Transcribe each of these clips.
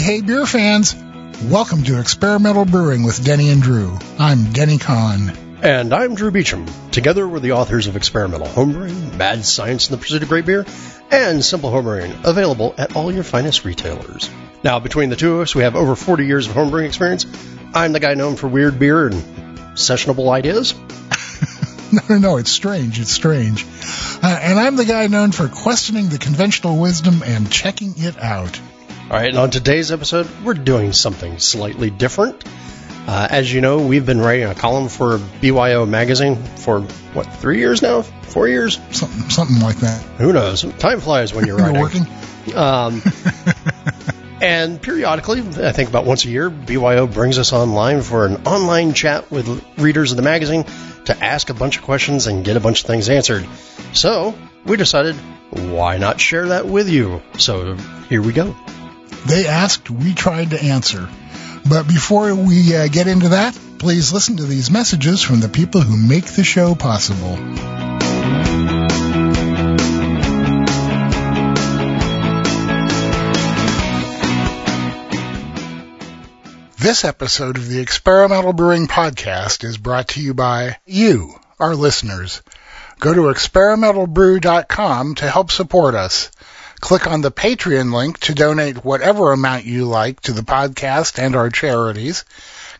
hey, beer fans. Welcome to Experimental Brewing with Denny and Drew. I'm Denny Conn. And I'm Drew Beechum. Together we're the authors of Experimental Homebrewing, Mad Science in the Pursuit of Great Beer, and Simple Homebrewing, available at all your finest retailers. Now, between the two of us, we have over 40 years of homebrewing experience. I'm the guy known for weird beer and sessionable ideas. no, no, no, it's strange. It's strange. Uh, and I'm the guy known for questioning the conventional wisdom and checking it out. All right, and on today's episode, we're doing something slightly different. Uh, as you know, we've been writing a column for BYO magazine for what three years now, four years, something, something like that. Who knows? Time flies when you're writing. you're working. Um, and periodically, I think about once a year, BYO brings us online for an online chat with readers of the magazine to ask a bunch of questions and get a bunch of things answered. So we decided, why not share that with you? So here we go. They asked, we tried to answer. But before we uh, get into that, please listen to these messages from the people who make the show possible. This episode of the Experimental Brewing Podcast is brought to you by you, our listeners. Go to experimentalbrew.com to help support us. Click on the Patreon link to donate whatever amount you like to the podcast and our charities.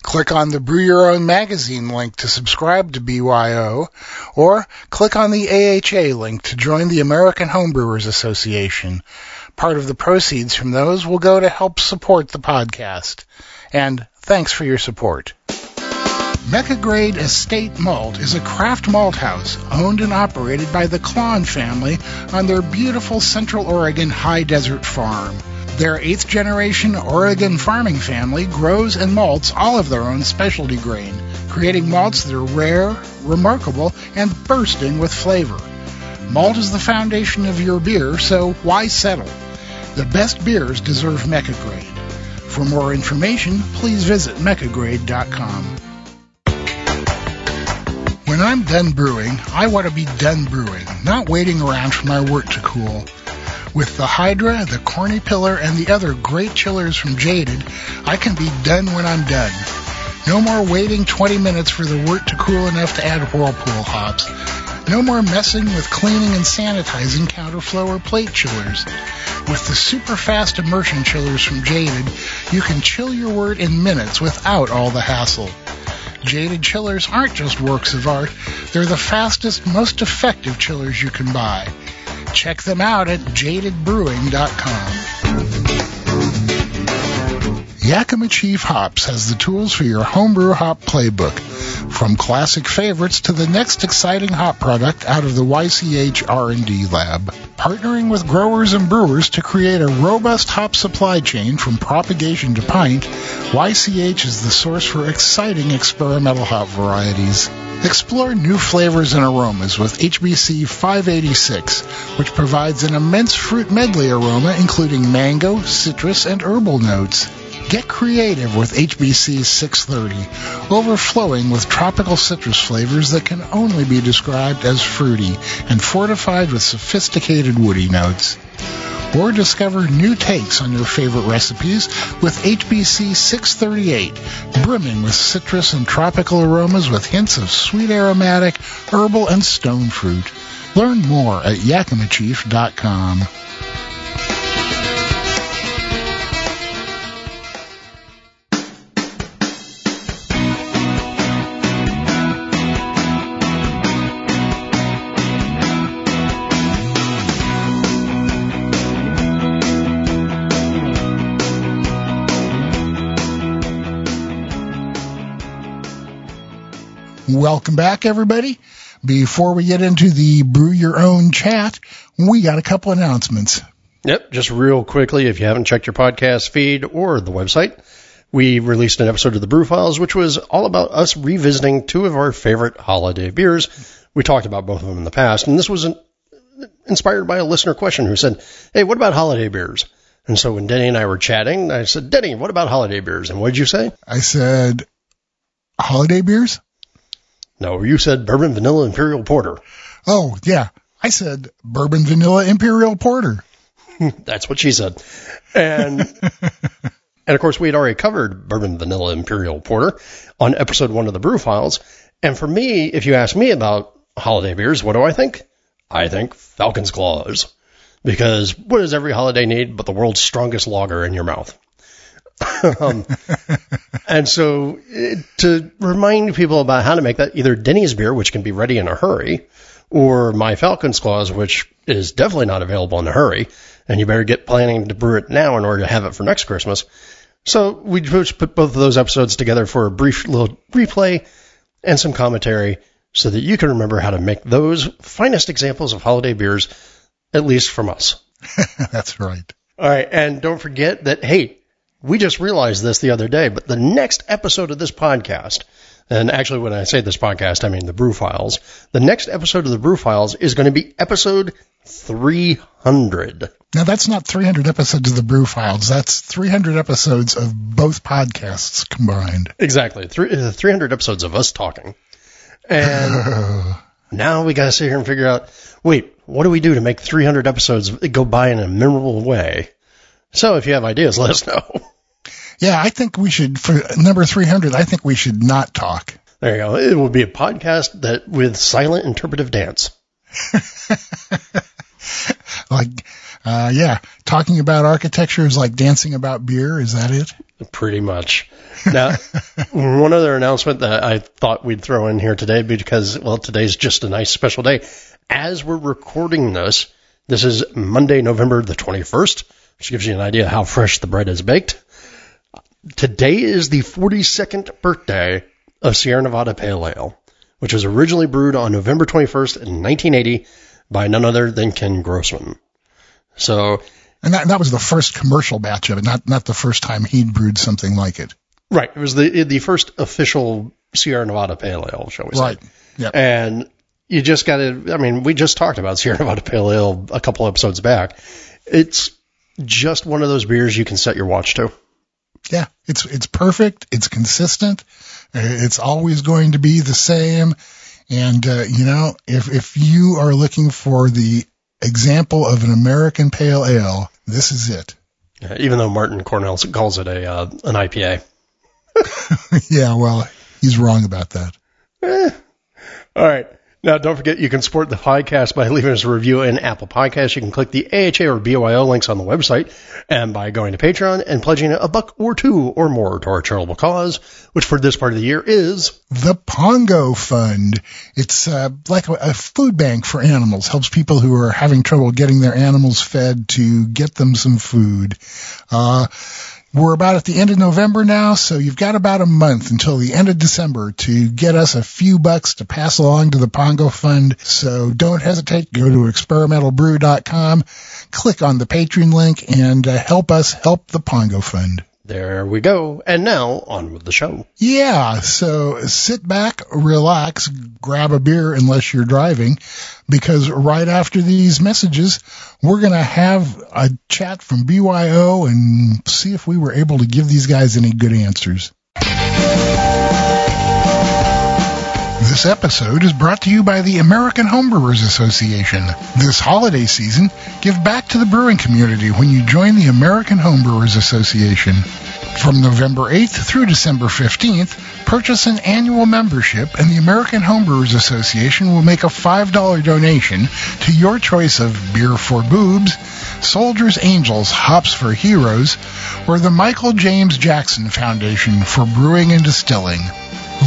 Click on the Brew Your Own magazine link to subscribe to BYO, or click on the AHA link to join the American Homebrewers Association. Part of the proceeds from those will go to help support the podcast. And thanks for your support. Mecca Grade Estate Malt is a craft malt house owned and operated by the Klann family on their beautiful Central Oregon high desert farm. Their eighth generation Oregon farming family grows and malts all of their own specialty grain, creating malts that are rare, remarkable, and bursting with flavor. Malt is the foundation of your beer, so why settle? The best beers deserve Mecca Grade. For more information, please visit meccagrade.com. When I'm done brewing, I want to be done brewing, not waiting around for my wort to cool. With the Hydra, the Corny Pillar, and the other great chillers from Jaded, I can be done when I'm done. No more waiting 20 minutes for the wort to cool enough to add whirlpool hops. No more messing with cleaning and sanitizing counterflow or plate chillers. With the super fast immersion chillers from Jaded, you can chill your wort in minutes without all the hassle. Jaded chillers aren't just works of art, they're the fastest, most effective chillers you can buy. Check them out at jadedbrewing.com. Yakima Chief Hops has the tools for your homebrew hop playbook. From classic favorites to the next exciting hop product out of the YCH R&D lab. Partnering with growers and brewers to create a robust hop supply chain from propagation to pint, YCH is the source for exciting experimental hop varieties. Explore new flavors and aromas with HBC 586, which provides an immense fruit medley aroma including mango, citrus, and herbal notes. Get creative with HBC 630, overflowing with tropical citrus flavors that can only be described as fruity and fortified with sophisticated woody notes. Or discover new takes on your favorite recipes with HBC 638, brimming with citrus and tropical aromas with hints of sweet aromatic, herbal, and stone fruit. Learn more at yakimachief.com. Welcome back, everybody. Before we get into the brew your own chat, we got a couple announcements. Yep, just real quickly, if you haven't checked your podcast feed or the website, we released an episode of the Brew Files, which was all about us revisiting two of our favorite holiday beers. We talked about both of them in the past, and this was an, inspired by a listener question who said, "Hey, what about holiday beers?" And so when Denny and I were chatting, I said, "Denny, what about holiday beers?" And what did you say? I said, "Holiday beers." No, you said bourbon vanilla imperial porter. Oh, yeah. I said bourbon vanilla imperial porter. That's what she said. And And of course, we had already covered Bourbon Vanilla Imperial Porter on episode one of the Brew Files. And for me, if you ask me about holiday beers, what do I think? I think Falcon's Claws. Because what does every holiday need but the world's strongest lager in your mouth? um, and so to remind people about how to make that, either Denny's beer, which can be ready in a hurry, or my Falcon's Claws, which is definitely not available in a hurry, and you better get planning to brew it now in order to have it for next Christmas. So we just put both of those episodes together for a brief little replay and some commentary so that you can remember how to make those finest examples of holiday beers, at least from us. That's right. All right. And don't forget that, hey, we just realized this the other day, but the next episode of this podcast, and actually when I say this podcast, I mean the Brew Files, the next episode of the Brew Files is going to be episode 300. Now that's not 300 episodes of the Brew Files. That's 300 episodes of both podcasts combined. Exactly. Three, uh, 300 episodes of us talking. And now we got to sit here and figure out, wait, what do we do to make 300 episodes go by in a memorable way? So if you have ideas, let us know. Yeah, I think we should, for number 300, I think we should not talk. There you go. It will be a podcast that with silent interpretive dance. like, uh, yeah, talking about architecture is like dancing about beer. Is that it? Pretty much. Now, one other announcement that I thought we'd throw in here today because, well, today's just a nice special day. As we're recording this, this is Monday, November the 21st, which gives you an idea how fresh the bread is baked. Today is the 42nd birthday of Sierra Nevada Pale Ale, which was originally brewed on November 21st in 1980 by none other than Ken Grossman. So, and that, that was the first commercial batch of it, not not the first time he'd brewed something like it. Right. It was the the first official Sierra Nevada Pale Ale, shall we say? Right. Yeah. And you just got to. I mean, we just talked about Sierra Nevada Pale Ale a couple episodes back. It's just one of those beers you can set your watch to. Yeah, it's it's perfect. It's consistent. It's always going to be the same. And uh, you know, if if you are looking for the example of an American pale ale, this is it. Yeah, even though Martyn Cornell calls it a uh, an IPA. yeah, well, he's wrong about that. Eh. All right. Now, don't forget you can support the podcast by leaving us a review in Apple Podcasts. You can click the AHA or BYO links on the website and by going to Patreon and pledging a buck or two or more to our charitable cause, which for this part of the year is the Pongo Fund. It's uh, like a, food bank for animals, helps people who are having trouble getting their animals fed to get them some food. Uh, we're about at the end of November now, so you've got about a month until the end of December to get us a few bucks to pass along to the Pongo Fund. So don't hesitate. Go to experimentalbrew.com, click on the Patreon link, and uh, help us help the Pongo Fund. There we go. And now on with the show. Yeah, so sit back, relax, grab a beer unless you're driving, because right after these messages, we're going to have a chat from BYO and see if we were able to give these guys any good answers. This episode is brought to you by the American Homebrewers Association. This holiday season, give back to the brewing community when you join the American Homebrewers Association. From November 8th through December 15th, purchase an annual membership and the American Homebrewers Association will make a $5 donation to your choice of Beer for Boobs, Soldiers Angels Hops for Heroes, or the Michael James Jackson Foundation for Brewing and Distilling.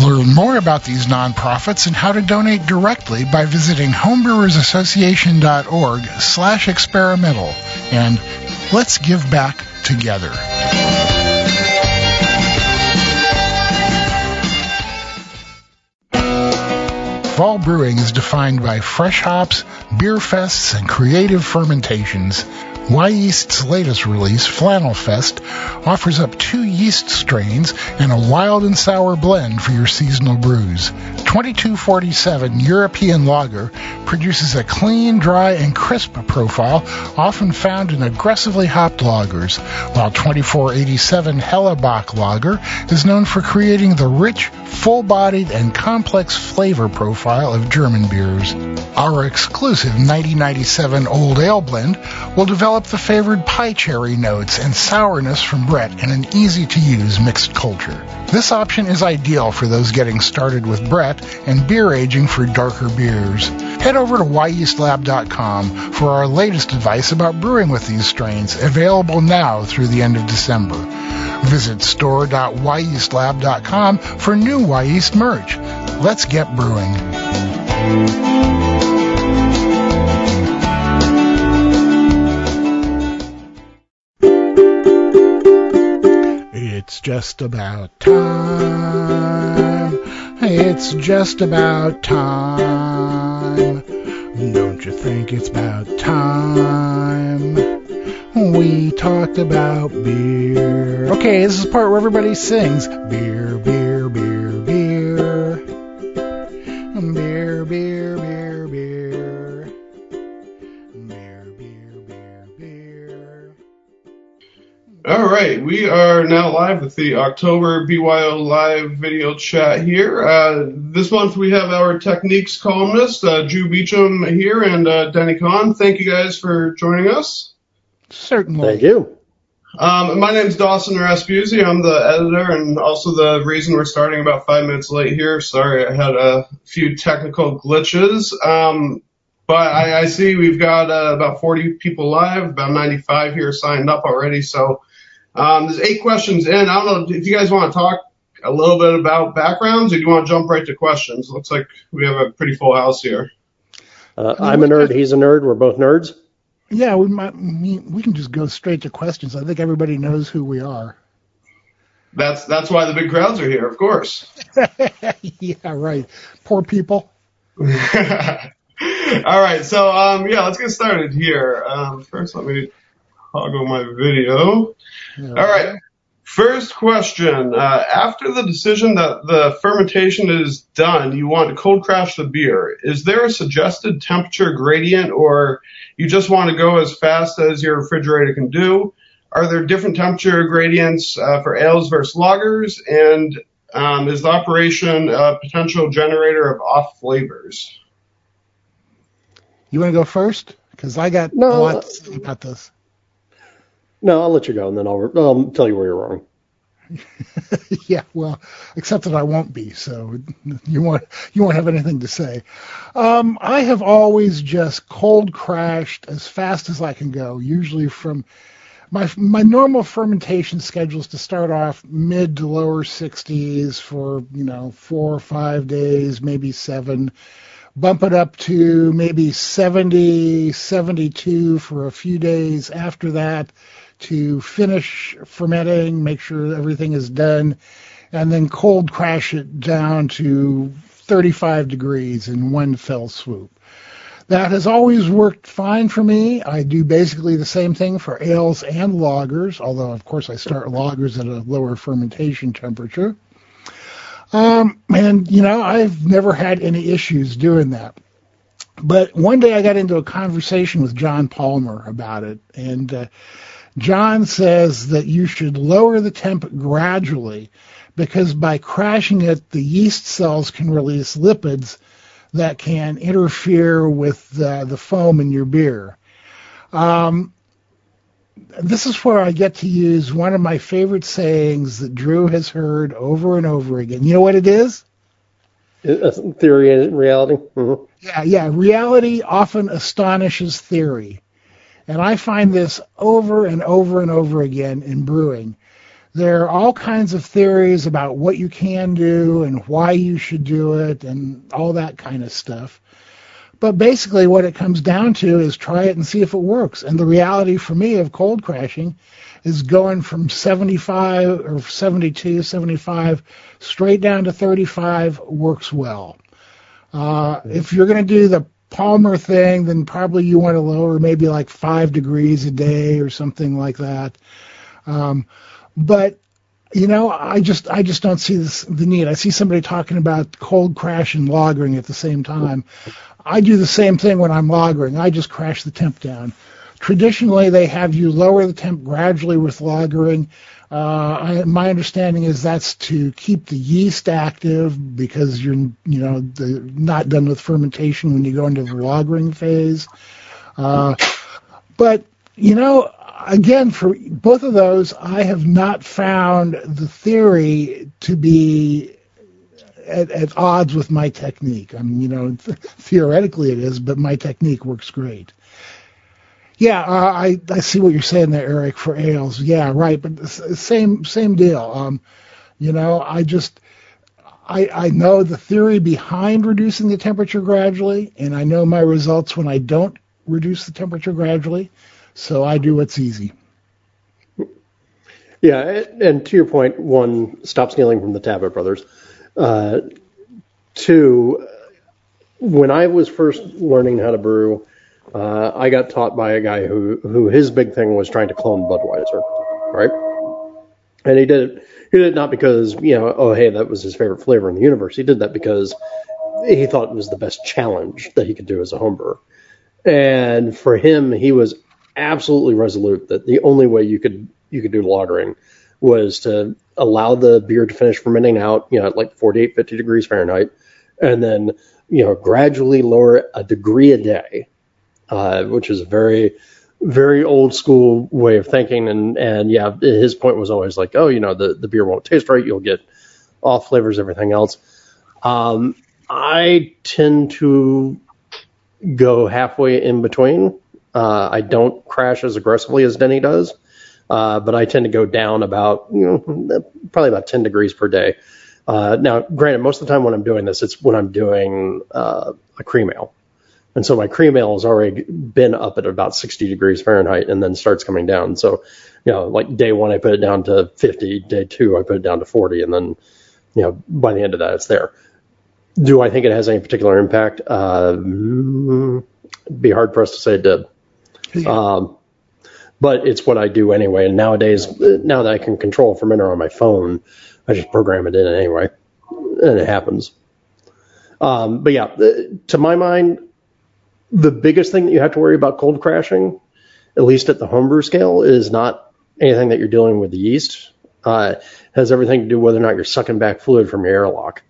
Learn more about these nonprofits and how to donate directly by visiting homebrewersassociation.org slash experimental and let's give back together. Fall brewing is defined by fresh hops, beer fests, and creative fermentations. Wyeast's latest release, Flannel Fest, offers up two yeast strains and a wild and sour blend for your seasonal brews. 2247 European Lager produces a clean, dry, and crisp profile often found in aggressively hopped lagers, while 2487 Hella Bock Lager is known for creating the rich, full-bodied, and complex flavor profile of German beers. Our exclusive 1997 Old Ale blend will develop the favored pie cherry notes and sourness from Brett in an easy-to-use mixed culture. This option is ideal for those getting started with Brett and beer aging for darker beers. Head over to wyeastlab.com for our latest advice about brewing with these strains, available now through the end of December. Visit store.wyeastlab.com for new Wyeast merch. Let's get brewing. Just about time. It's just about time. Don't you think it's about time? We talked about beer. Okay, this is the part where everybody sings beer, beer, beer, we are now live with the October BYO live video chat here. Uh, this month we have our techniques columnist, uh, Drew Beechum here, and uh, Denny Conn. Thank you guys for joining us. Certainly. Thank you. Um, my is Dawson Raspuzzi. I'm the editor and also the reason we're starting about five minutes late here. Sorry, I had a few technical glitches. Um, but I, I see we've got uh, about 40 people live, about 95 here signed up already. So there's eight questions in. I don't know if you guys want to talk a little bit about backgrounds or do you want to jump right to questions? Looks like we have a pretty full house here. Uh, I'm a nerd. He's a nerd. We're both nerds. Yeah, we might we, we can just go straight to questions. I think everybody knows who we are. That's that's why the big crowds are here, of course. yeah, right. Poor people. All right, so um, yeah, let's get started here. Um, first, let me toggle my video. Yeah. All right. First question. Uh, after the decision that the fermentation is done, you want to cold crash the beer. Is there a suggested temperature gradient or you just want to go as fast as your refrigerator can do? Are there different temperature gradients uh, for ales versus lagers? And um, is the operation a potential generator of off flavors? You want to go first? Because I got No, a lot about this. No, I'll let you go, and then I'll, I'll tell you where you're wrong. yeah, well, except that I won't be, so you won't you won't have anything to say. Um, I have always just cold crashed as fast as I can go. Usually from my my normal fermentation schedule is to start off mid to lower 60s for you know four or five days, maybe seven. Bump it up to maybe 70, 72 for a few days after that to finish fermenting, make sure everything is done, and then cold crash it down to 35 degrees in one fell swoop. That has always worked fine for me. I do basically the same thing for ales and lagers, although of course I start lagers at a lower fermentation temperature. Um, and you know, I've never had any issues doing that. But one day I got into a conversation with John Palmer about it, and uh, John says that you should lower the temp gradually because by crashing it, the yeast cells can release lipids that can interfere with uh, the foam in your beer. Um, this is where I get to use one of my favorite sayings that Drew has heard over and over again. You know what it is? Theory and reality. Mhm. Yeah, yeah. Reality often astonishes theory. And I find this over and over and over again in brewing. There are all kinds of theories about what you can do and why you should do it and all that kind of stuff. But basically, what it comes down to is try it and see if it works. And the reality for me of cold crashing is going from 75 or 72, 75 straight down to 35 works well. Uh, if you're going to do the Palmer thing, then probably you want to lower maybe like five degrees a day or something like that. Um, but you know, I just I just don't see this, the need. I see somebody talking about cold crash and lagering at the same time. I do the same thing when I'm lagering. I just crash the temp down. traditionally they have you lower the temp gradually with lagering. Uh, I, my understanding is that's to keep the yeast active because you're, you know, the, not done with fermentation when you go into the lagering phase. Uh, but you know, again, for both of those, I have not found the theory to be at, at odds with my technique. I mean, you know, th- theoretically it is, but my technique works great. Yeah, uh, I I see what you're saying there, Eric. For ales, yeah, right. But same same deal. Um, you know, I just I I know the theory behind reducing the temperature gradually, and I know my results when I don't reduce the temperature gradually. So I do what's easy. Yeah, and to your point, one, stop stealing from the Tappet brothers. Uh, two, when I was first learning how to brew, uh, I got taught by a guy who, who his big thing was trying to clone Budweiser, right? And he did it. He did it not because you know, oh hey, that was his favorite flavor in the universe. He did that because he thought it was the best challenge that he could do as a homebrewer. And for him, he was absolutely resolute that the only way you could you could do lagering was to allow the beer to finish fermenting out, you know, at like 48, 50 degrees Fahrenheit, and then you know gradually lower a degree a day uh, which is a very, very old school way of thinking. And, and yeah, his point was always like, oh, you know, the, the beer won't taste right. You'll get off flavors, everything else. Um, I tend to go halfway in between. Uh, I don't crash as aggressively as Denny does, uh, but I tend to go down about, you know, probably about 10 degrees per day. Uh, now, granted, most of the time when I'm doing this, it's when I'm doing uh, a cream ale. And so my cream ale has already been up at about 60 degrees Fahrenheit and then starts coming down. So, you know, like day one, I put it down to 50. Day two, I put it down to 40. And then, you know, by the end of that, it's there. Do I think it has any particular impact? Uh, be hard pressed to say it did. Um, but it's what I do anyway. And nowadays, now that I can control fermenter on my phone, I just program it in anyway, and it happens. Um, but yeah, to my mind, the biggest thing that you have to worry about cold crashing, at least at the homebrew scale, is not anything that you're dealing with the yeast. Uh, has everything to do whether or not you're sucking back fluid from your airlock.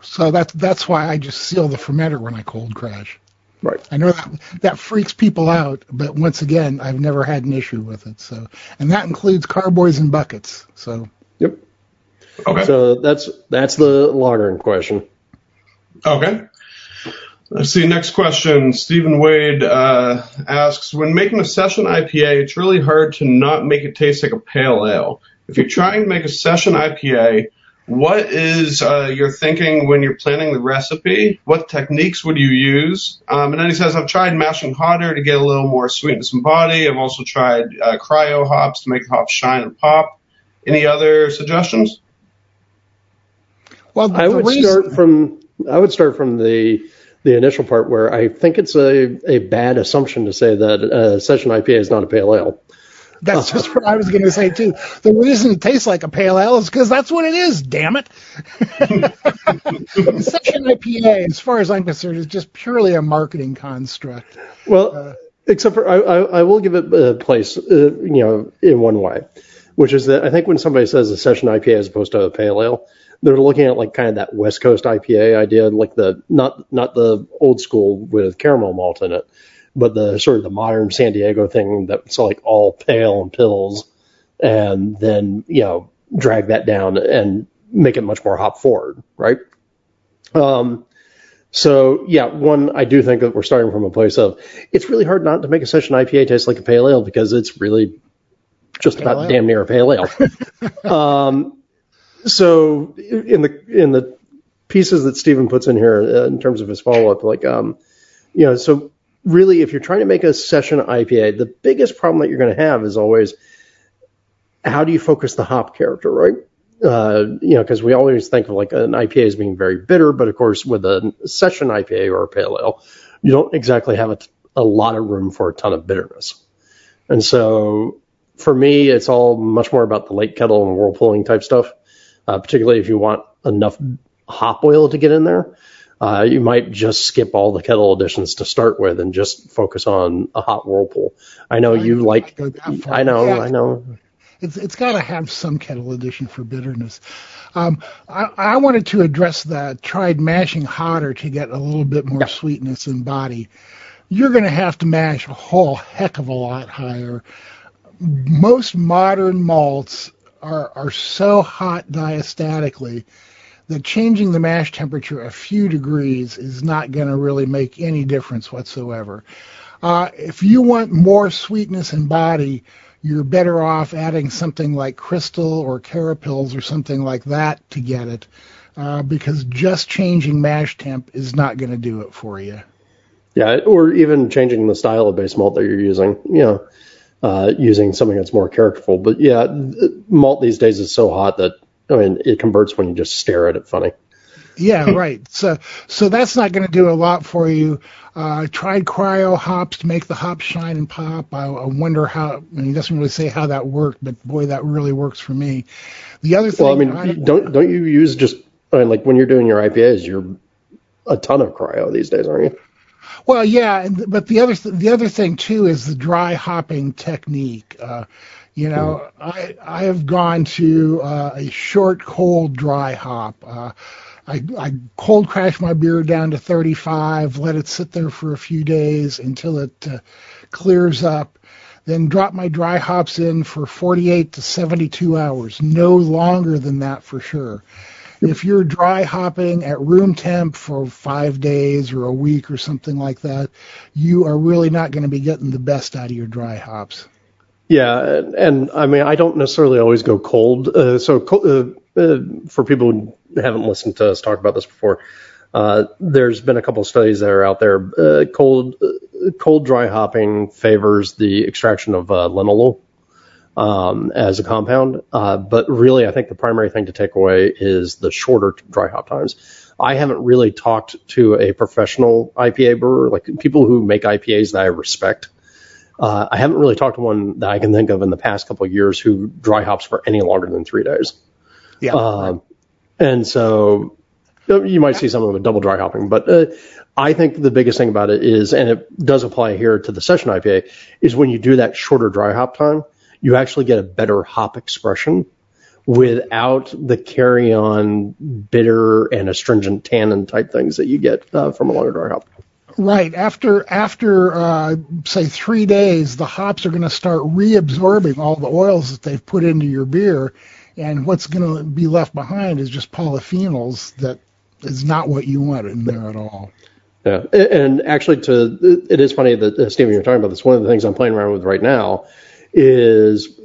So that's that's why I just seal the fermenter when I cold crash. Right. I know that that freaks people out, but once again, I've never had an issue with it. So, and that includes carboys and buckets. So. Yep. Okay. So that's that's the lagering question. Okay. Let's see. Next question. Stephen Wade uh, asks, when making a session IPA, it's really hard to not make it taste like a pale ale. If you're trying to make a session IPA, what is uh, your thinking when you're planning the recipe? What techniques would you use? Um, and then he says, I've tried mashing hotter to get a little more sweetness and body. I've also tried uh, cryo hops to make the hops shine and pop. Any other suggestions? Well, I would reason- start from I would start from the the initial part where I think it's a, a bad assumption to say that a session IPA is not a pale ale. That's just what I was going to say too. The reason it tastes like a pale ale is because that's what it is. Damn it! Session IPA, as far as I'm concerned, is just purely a marketing construct. Well, uh, except for I, I, I, will give it a place, uh, you know, in one way, which is that I think when somebody says a session IPA as opposed to a pale ale, they're looking at like kind of that West Coast IPA idea, like the not not the old school with caramel malt in it, but the sort of the modern San Diego thing that's like all pale and pills, and then you know drag that down and make it much more hop forward, right? Um, so yeah, one I do think that we're starting from a place of it's really hard not to make a session IPA taste like a pale ale because it's really just pale about ale. damn near a pale ale. um, so in the in the pieces that Stephen puts in here uh, in terms of his follow up, like um, you know, so really, if you're trying to make a session IPA, the biggest problem that you're going to have is always how do you focus the hop character, right? Uh, you know, because we always think of like an IPA as being very bitter, but of course, with a session IPA or a pale ale, you don't exactly have a, t- a lot of room for a ton of bitterness. And so for me, it's all much more about the late kettle and whirlpooling type stuff uh, particularly if you want enough hop oil to get in there. uh, you might just skip all the kettle additions to start with and just focus on a hot whirlpool. I know I you like. go that far. I know, Yeah. I know. It's it's got to have some kettle addition for bitterness. Um, I, I wanted to address that. Tried mashing hotter to get a little bit more Yeah. sweetness in body. You're going to have to mash a whole heck of a lot higher. Most modern malts are are so hot diastatically that changing the mash temperature a few degrees is not going to really make any difference whatsoever. Uh, if you want more sweetness in body, you're better off adding something like crystal or carapils or something like that to get it, uh, because just changing mash temp is not going to do it for you. Yeah, or even changing the style of base malt that you're using. You know, uh, using something that's more characterful. But yeah, malt these days is so hot that I mean it converts when you just stare at it funny. Yeah, right. So, so that's not going to do a lot for you. Uh, tried cryo hops to make the hops shine and pop. I, I wonder how. I mean, he doesn't really say how that worked, but boy, that really works for me. The other thing, Well, I mean, don't don't you use just I mean, like when you're doing your IPAs, you're a ton of cryo these days, aren't you? Well, yeah, and, but the other the other thing too is the dry hopping technique. Uh, you know, I I have gone to uh, a short cold dry hop. Uh, I, I cold crash my beer down to 35, let it sit there for a few days until it uh, clears up, then drop my dry hops in for 48 to 72 hours, no longer than that for sure. If you're dry hopping at room temp for five days or a week or something like that, you are really not going to be getting the best out of your dry hops. Yeah, and, and I mean, I don't necessarily always go cold. Uh, so, uh, uh, for people who haven't listened to us talk about this before, uh, there's been a couple studies that are out there. Uh, cold, uh, cold dry hopping favors the extraction of linalool um, as a compound, uh, but really, I think the primary thing to take away is the shorter dry hop times. I haven't really talked to a professional IPA brewer, like people who make IPAs that I respect. Uh, I haven't really talked to one that I can think of in the past couple of years who dry hops for any longer than three days. Yeah. Um, and so uh, you might see some of it double dry hopping, but uh, I think the biggest thing about it is, and it does apply here to the session IPA, is when you do that shorter dry hop time, you actually get a better hop expression without the carry on bitter and astringent tannin type things that you get uh, from a longer dry hop. Right after after uh, say three days, the hops are going to start reabsorbing all the oils that they've put into your beer, and what's going to be left behind is just polyphenols that is not what you want in there at all. Yeah, and actually, to it is funny that uh, Stephen, you're talking about this. One of the things I'm playing around with right now is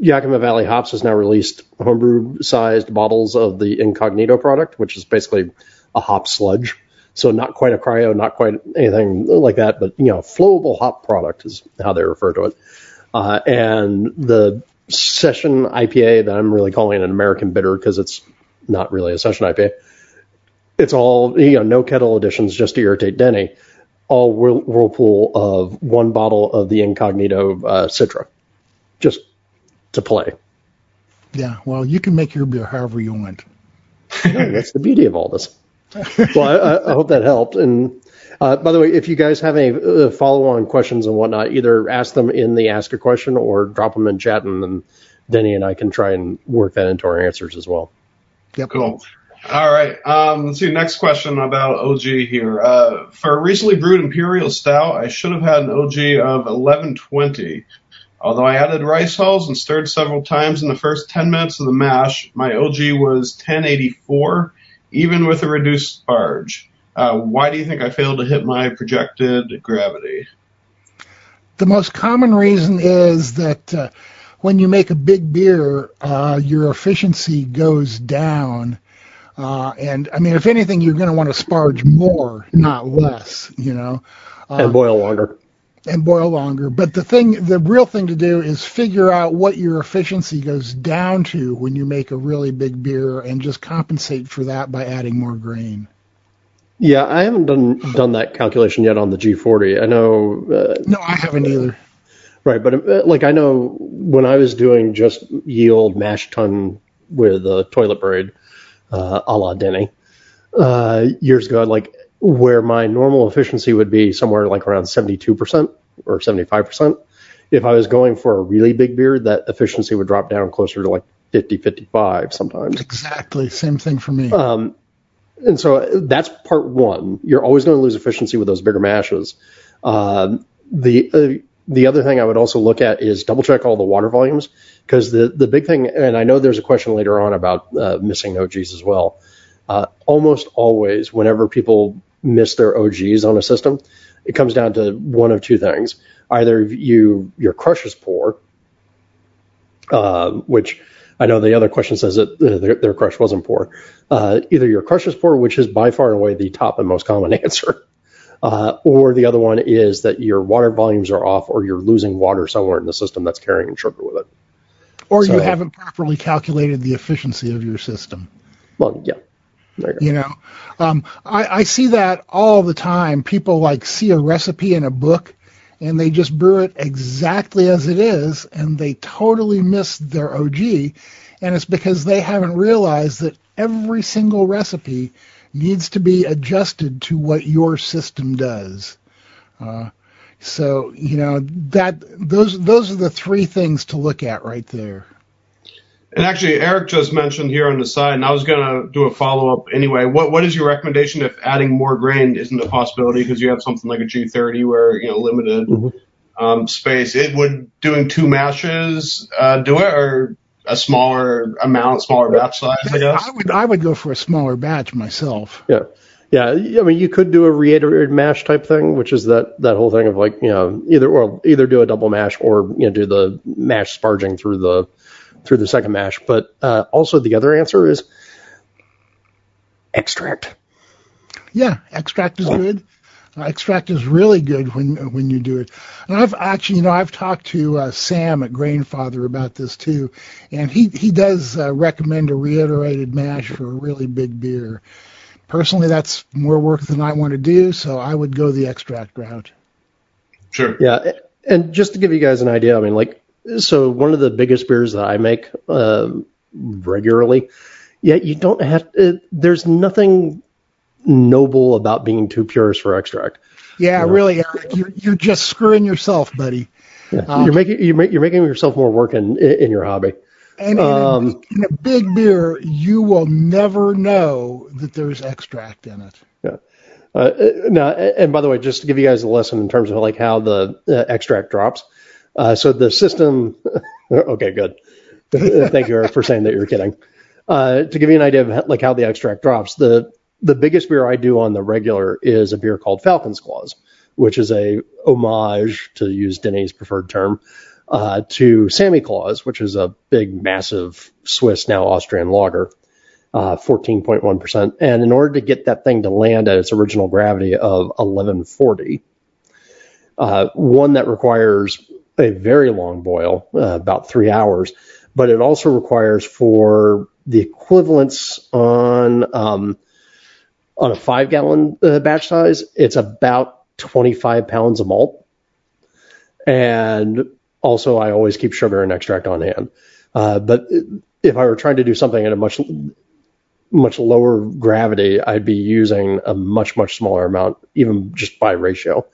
Yakima Valley Hops has now released homebrew-sized bottles of the Incognito product, which is basically a hop sludge. So not quite a cryo, not quite anything like that, but you know, flowable hop product is how they refer to it. Uh, and the session IPA that I'm really calling an American bitter because it's not really a session IPA. It's all you know, no kettle additions just to irritate Denny. All whirlpool of one bottle of the Incognito uh, Citra, just to play. Yeah, well, you can make your beer however you want. Yeah, that's the beauty of all this. Well, I, I- I hope that helped. And uh, by the way, if you guys have any uh, follow-on questions and whatnot, either ask them in the ask a question or drop them in chat, and then Denny and I can try and work that into our answers as well. Yep. Cool. All right. Um, let's see. Next question about OG here. Uh, for a recently brewed imperial stout, I should have had an OG of 1120. Although I added rice hulls and stirred several times in the first 10 minutes of the mash, my OG was 1084, even with a reduced sparge. Uh, why do you think I failed to hit my projected gravity? The most common reason is that uh, when you make a big beer, uh, your efficiency goes down. Uh, and I mean, if anything, you're going to want to sparge more, not less, you know, and boil longer. and boil longer. But the thing, the real thing to do is figure out what your efficiency goes down to when you make a really big beer and just compensate for that by adding more grain. Yeah, I haven't done done that calculation yet on the G40. I know, uh, No, I haven't either. right, but uh, like I know when I was doing just yield mash tun with a toilet braid, uh, a la Denny, uh, years ago, like where my normal efficiency would be somewhere like around 72% or 75%. If I was going for a really big beer, that efficiency would drop down closer to like 50, 55 sometimes. Exactly. Same thing for me. Um, and so that's part one. You're always going to lose efficiency with those bigger mashes. Um, the uh, the other thing I would also look at is double check all the water volumes because the the big thing, and I know there's a question later on about uh, missing OGs as well. Uh, almost always, whenever people miss their OGs on a system, it comes down to one of two things: either you your crush is poor, uh, which I know the other question says that their, their crush wasn't poor. Uh, either your crush is poor, which is by far and away the top and most common answer, uh, or the other one is that your water volumes are off, or you're losing water somewhere in the system that's carrying sugar with it. Or so, you haven't properly calculated the efficiency of your system. Well, yeah. You, you, know, um, I, I see that all the time. People like see a recipe in a book and they just brew it exactly as it is, and they totally miss their OG. And it's because they haven't realized that every single recipe needs to be adjusted to what your system does. Uh, so you know that those those are the three things to look at right there. And actually, Eric just mentioned here on the side, and I was going to do a follow up anyway. What what is your recommendation if adding more grain isn't a possibility because you have something like a G30 where you know limited mm-hmm. um, space? It would doing two mashes uh, do it, or a smaller amount, smaller batch size? I guess I would I would go for a smaller batch myself. Yeah. Yeah, I mean, you could do a reiterated mash type thing, which is that, that whole thing of like, you know, either or either do a double mash or you know do the mash sparging through the through the second mash. But uh, also the other answer is extract. Yeah, extract is good. Uh, extract is really good when when you do it. And I've actually, you know, I've talked to uh, Sam at Grainfather about this too, and he he does uh, recommend a reiterated mash for a really big beer. Personally, that's more work than I want to do, so I would go the extract route. Sure. Yeah, and just to give you guys an idea, I mean, like so one of the biggest beers that I make uh, regularly. Yet you don't have. Uh, there's nothing noble about being too purist for extract. Yeah, you know? really, Eric, you're you're just screwing yourself, buddy. Yeah, um, you're making you're, make, you're making yourself more work in in your hobby. And um, in, a, in a big beer, you will never know that there's extract in it. Yeah. Uh, now, and by the way, just to give you guys a lesson in terms of like how the uh, extract drops. Uh, so the system, okay, good. Thank you, Eric, for saying that you're kidding. Uh, to give you an idea of like how the extract drops, the the biggest beer I do on the regular is a beer called Falcon's Claws, which is a homage, to use Denny's preferred term, uh, to Samichlaus, which is a big, massive Swiss, now Austrian lager, uh, 14.1%. And in order to get that thing to land at its original gravity of 1140, uh, one that requires a very long boil, uh, about three hours, but it also requires for the equivalence on um, on a five gallon uh, batch size, it's about 25 pounds of malt. And also, I always keep sugar and extract on hand. Uh, but if I were trying to do something at a much much lower gravity, I'd be using a much much smaller amount, even just by ratio.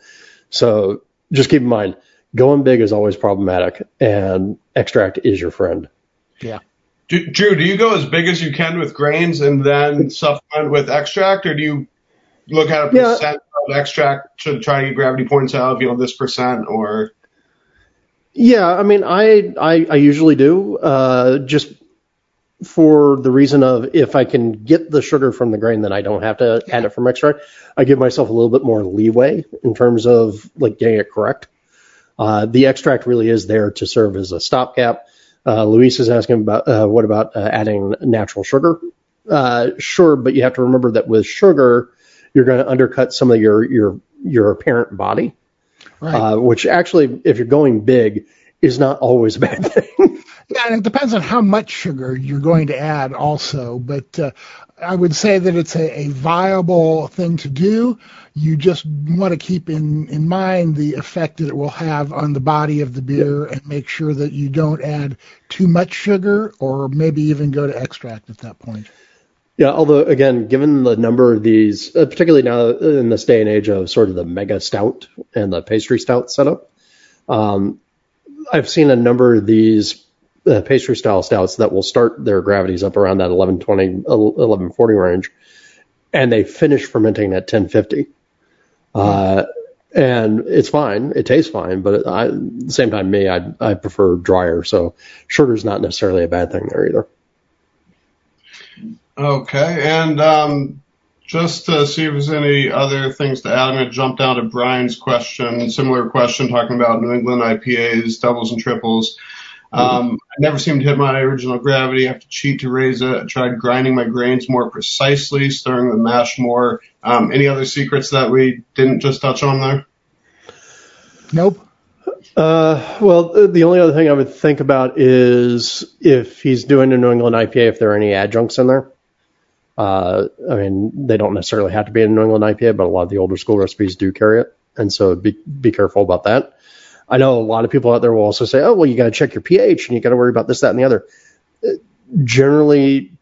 So just keep in mind, going big is always problematic, and extract is your friend. Yeah. Do, Drew, do you go as big as you can with grains and then supplement with extract, or do you look at a percent yeah. of extract to try to get gravity points out of you know this percent or? Yeah, I mean, I I, I usually do uh, just for the reason of if I can get the sugar from the grain, then I don't have to add it from extract. I give myself a little bit more leeway in terms of like getting it correct. Uh, the extract really is there to serve as a stopgap. Uh, Luis is asking about uh, what about uh, adding natural sugar? Uh, sure, but you have to remember that with sugar, you're going to undercut some of your your your apparent body, right. Uh, which actually, if you're going big, is not always a bad thing. yeah, and it depends on how much sugar you're going to add, also. But uh, I would say that it's a, a viable thing to do. You just want to keep in, in mind the effect that it will have on the body of the beer and make sure that you don't add too much sugar or maybe even go to extract at that point. Yeah, although again, given the number of these, uh, particularly now in this day and age of sort of the mega stout and the pastry stout setup, um, I've seen a number of these uh, pastry style stouts that will start their gravities up around that 1120, 1140 range, and they finish fermenting at 1050. Uh, and it's fine. It tastes fine, but at the same time, me, I, I prefer drier. So shorter is not necessarily a bad thing there either. Okay, and um, just to see if there's any other things to add, I'm going to jump down to Brian's question, similar question, talking about New England IPAs, doubles and triples. Um, I never seem to hit my original gravity. I have to cheat to raise it. I tried grinding my grains more precisely, stirring the mash more. Um, any other secrets that we didn't just touch on there? Nope. Uh, well, the only other thing I would think about is if he's doing a New England IPA, if there are any adjuncts in there. Uh, I mean, they don't necessarily have to be a New England IPA, but a lot of the older school recipes do carry it, and so be be careful about that. I know a lot of people out there will also say, "Oh, well, you got to check your pH and you got to worry about this, that, and the other." Uh, generally,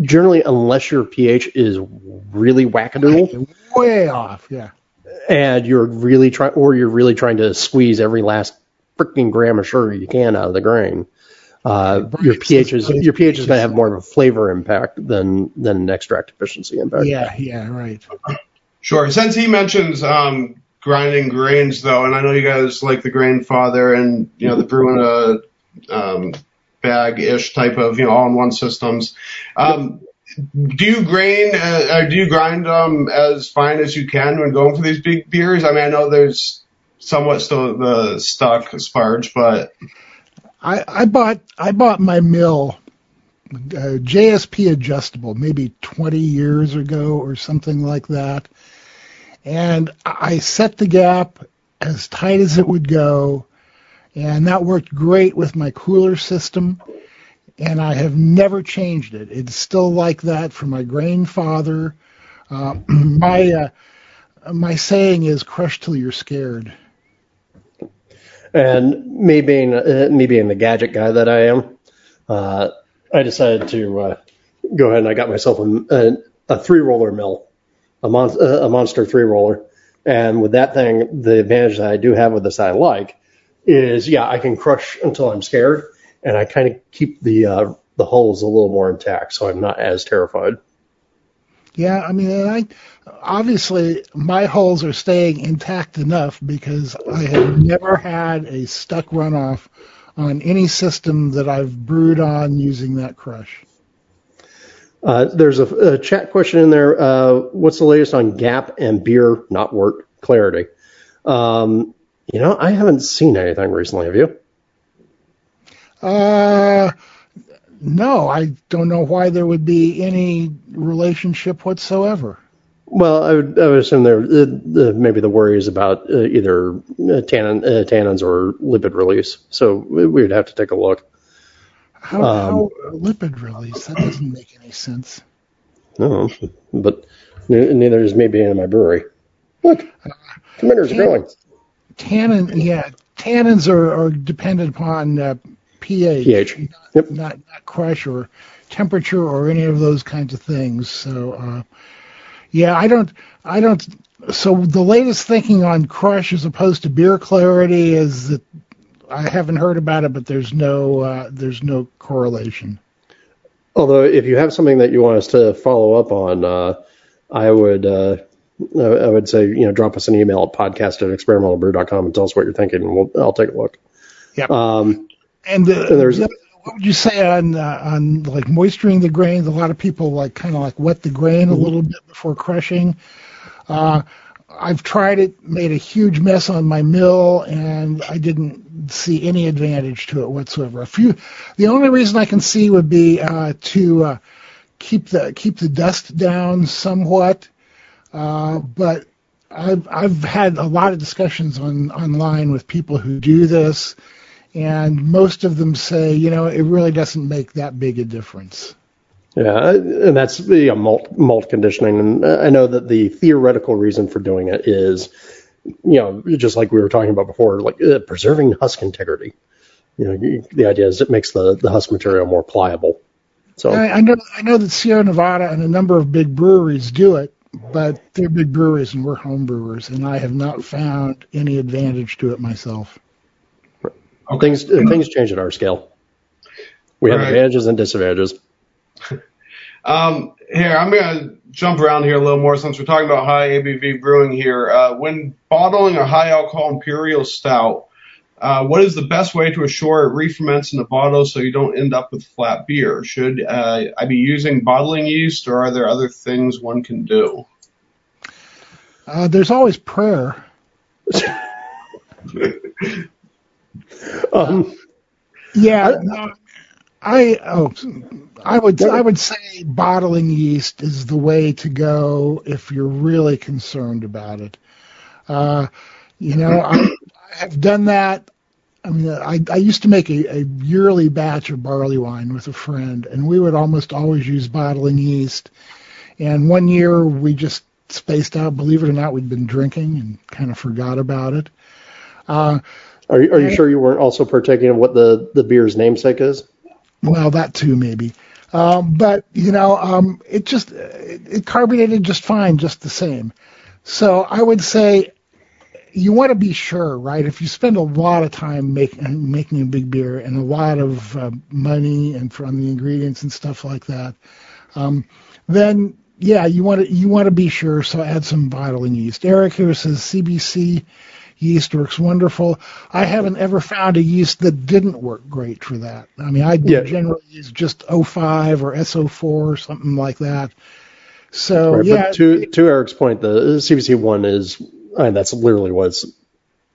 generally, unless your pH is really wackadoodle, way off, yeah, and you're really trying, or you're really trying to squeeze every last freaking gram of sugar you can out of the grain, uh, your pH is your pH is going to have more of a flavor impact than than an extract efficiency impact. Yeah, yeah, right. Sure. Since he mentions um, grinding grains, though, and I know you guys like the Grainfather and you know the brew in a um, bag ish type of you know all in one systems. Um, do you grain uh, do you grind um, as fine as you can when going for these big beers? I mean, I know there's somewhat still the stuck sparge, but I, bought I bought my mill uh, JSP adjustable maybe 20 years ago or something like that, and I set the gap as tight as it would go, and that worked great with my cooler system. And I have never changed it. It's still like that for my Grainfather. Uh, my uh, my saying is "crush till you're scared." And me being uh, me being the gadget guy that I am, uh, I decided to uh, go ahead and I got myself a, a, a three roller mill, a, mon- uh, a monster three roller. And with that thing, the advantage that I do have with this I like is, yeah, I can crush until I'm scared, and I kind of keep the uh, the hulls a little more intact, so I'm not as terrified. Yeah, I mean, I obviously my holes are staying intact enough because I have never had a stuck runoff on any system that I've brewed on using that crush. Uh, there's a, a, chat question in there. Uh, what's the latest on Gap and beer, not wort, clarity? Um, you know, I haven't seen anything recently. Have you? Uh, no, I don't know why there would be any relationship whatsoever. Well, I would, I would assume there uh, maybe the worry is about uh, either uh, tannin, uh, tannins or lipid release. So we would have to take a look. How, um, how lipid release? That doesn't make any sense. No, but neither is me being in my brewery. Look, fermenters are growing. Tannin, yeah, tannins are, are dependent upon uh, pH, pH. Not, yep. not, not crush or temperature or any of those kinds of things. So, uh, yeah, I don't, I don't. So the latest thinking on crush as opposed to beer clarity is that I haven't heard about it, but there's no, uh, there's no correlation. Although, if you have something that you want us to follow up on, uh, I would, uh, I would say, you know, drop us an email at podcast at experimentalbrew.com and tell us what you're thinking, and we'll, I'll take a look. Yeah. Um, and, uh, and there's, what would you say on uh, on like moisturing the grains? A lot of people like kind of like wet the grain a mm-hmm. little bit before crushing. Uh, I've tried it, made a huge mess on my mill, and I didn't see any advantage to it whatsoever. A few, the only reason I can see would be uh, to uh, keep the keep the dust down somewhat, uh, but I've I've had a lot of discussions on online with people who do this, and most of them say, you know, it really doesn't make that big a difference. Yeah, and that's the malt, malt conditioning. And I know that the theoretical reason for doing it is, you know, just like we were talking about before, like uh, preserving husk integrity. You know, the idea is it makes the, the husk material more pliable. So I, I know I know that Sierra Nevada and a number of big breweries do it, but they're big breweries and we're home brewers, and I have not found any advantage to it myself. Things uh, things change at our scale. We have Right. advantages and disadvantages. Um, here, I'm going to jump around here a little more since we're talking about high ABV brewing here. Uh, when bottling a high alcohol imperial stout, uh, what is the best way to assure it re-ferments in the bottle so you don't end up with flat beer? Should uh, I be using bottling yeast or are there other things one can do? Uh, there's always prayer. Um, Yeah, I oh, I would I would say bottling yeast is the way to go if you're really concerned about it. Uh, you know, I, I have done that. I mean, I, I used to make a, a yearly batch of barley wine with a friend, and we would almost always use bottling yeast. And one year we just spaced out. Believe it or not, we'd been drinking and kind of forgot about it. Uh, are you, are you sure you weren't also partaking of what the the beer's namesake is? Well, that too, maybe. Um, but you know, um, it just it, it carbonated just fine, just the same. So I would say you want to be sure, right? If you spend a lot of time making making a big beer and a lot of uh, money and from the ingredients and stuff like that, um, then yeah, you want to you want to be sure. So add some bottling yeast. Eric here says CBC yeast works wonderful. I haven't ever found a yeast that didn't work great for that. I mean, I Yeah. generally use just 05 or SO4 or something like that. So Right, yeah, but to to Eric's point, the CBC one is I mean, that's literally what it's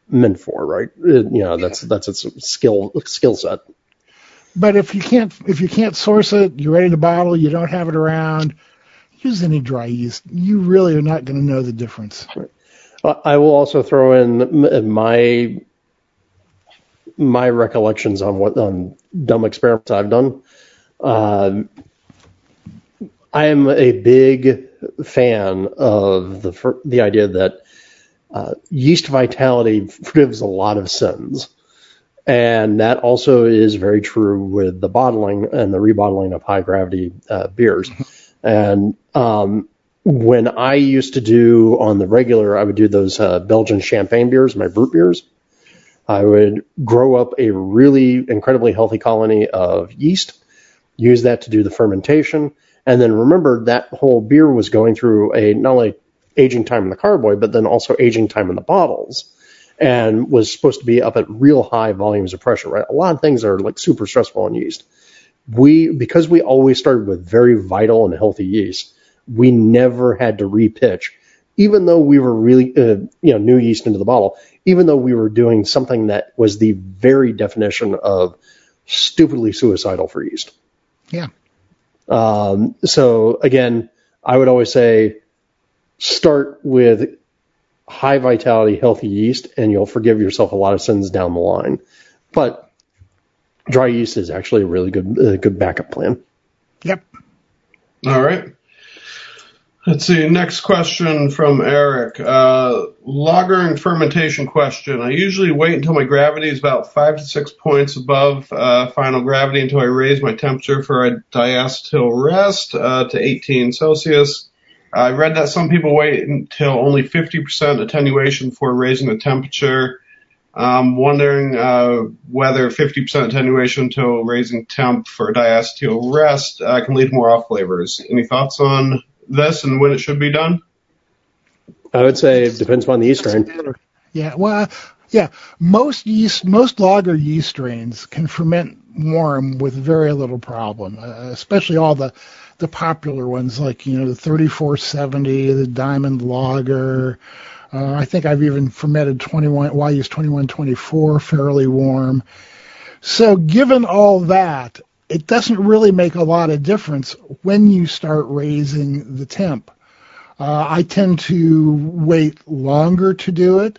meant for, right? It- you know, that's that's its skill skill set. but if you can't if you can't source it, you're ready to bottle, you don't have it around, use any dry yeast. You really are not going to know the difference. Uh, I will also throw in my my recollections on what on dumb experiments I've done. Um I am a big fan of the the idea that uh, yeast vitality forgives a lot of sins, and that also is very true with the bottling and the rebottling of high gravity uh, beers. And um, when I used to do on the regular, I would do those uh, Belgian champagne beers, my brut beers. I would grow up a really incredibly healthy colony of yeast, use that to do the fermentation, and then remember that whole beer was going through a not only aging time in the carboy, but then also aging time in the bottles, and was supposed to be up at real high volumes of pressure. Right, a lot of things are like super stressful on yeast. We because we always started with very vital and healthy yeast, we never had to repitch, even though we were really uh, you know new yeast into the bottle, even though we were doing something that was the very definition of stupidly suicidal for yeast. Yeah. Um, so again, I would always say start with high vitality, healthy yeast, and you'll forgive yourself a lot of sins down the line. But dry yeast is actually a really good uh, good backup plan. Yep. All right. Let's see. Next question from Eric. Uh, lager and fermentation question. I usually wait until my gravity is about five to six points above uh, final gravity until I raise my temperature for a diacetyl rest uh, to 18 Celsius. I read that some people wait until only 50% attenuation before raising the temperature. I'm wondering uh, whether 50% attenuation until raising temp for diacetyl rest uh, can lead to more off flavors. Any thoughts on this and when it should be done? I would say it depends upon the yeast strain. Yeah, well, yeah. Most yeast, most lager yeast strains can ferment warm with very little problem, uh, especially all the the popular ones like you know the 3470, the Diamond Lager. Uh, I think I've even fermented 21. Wyeast 2124 fairly warm. So given all that, it doesn't really make a lot of difference when you start raising the temp. Uh, I tend to wait longer to do it.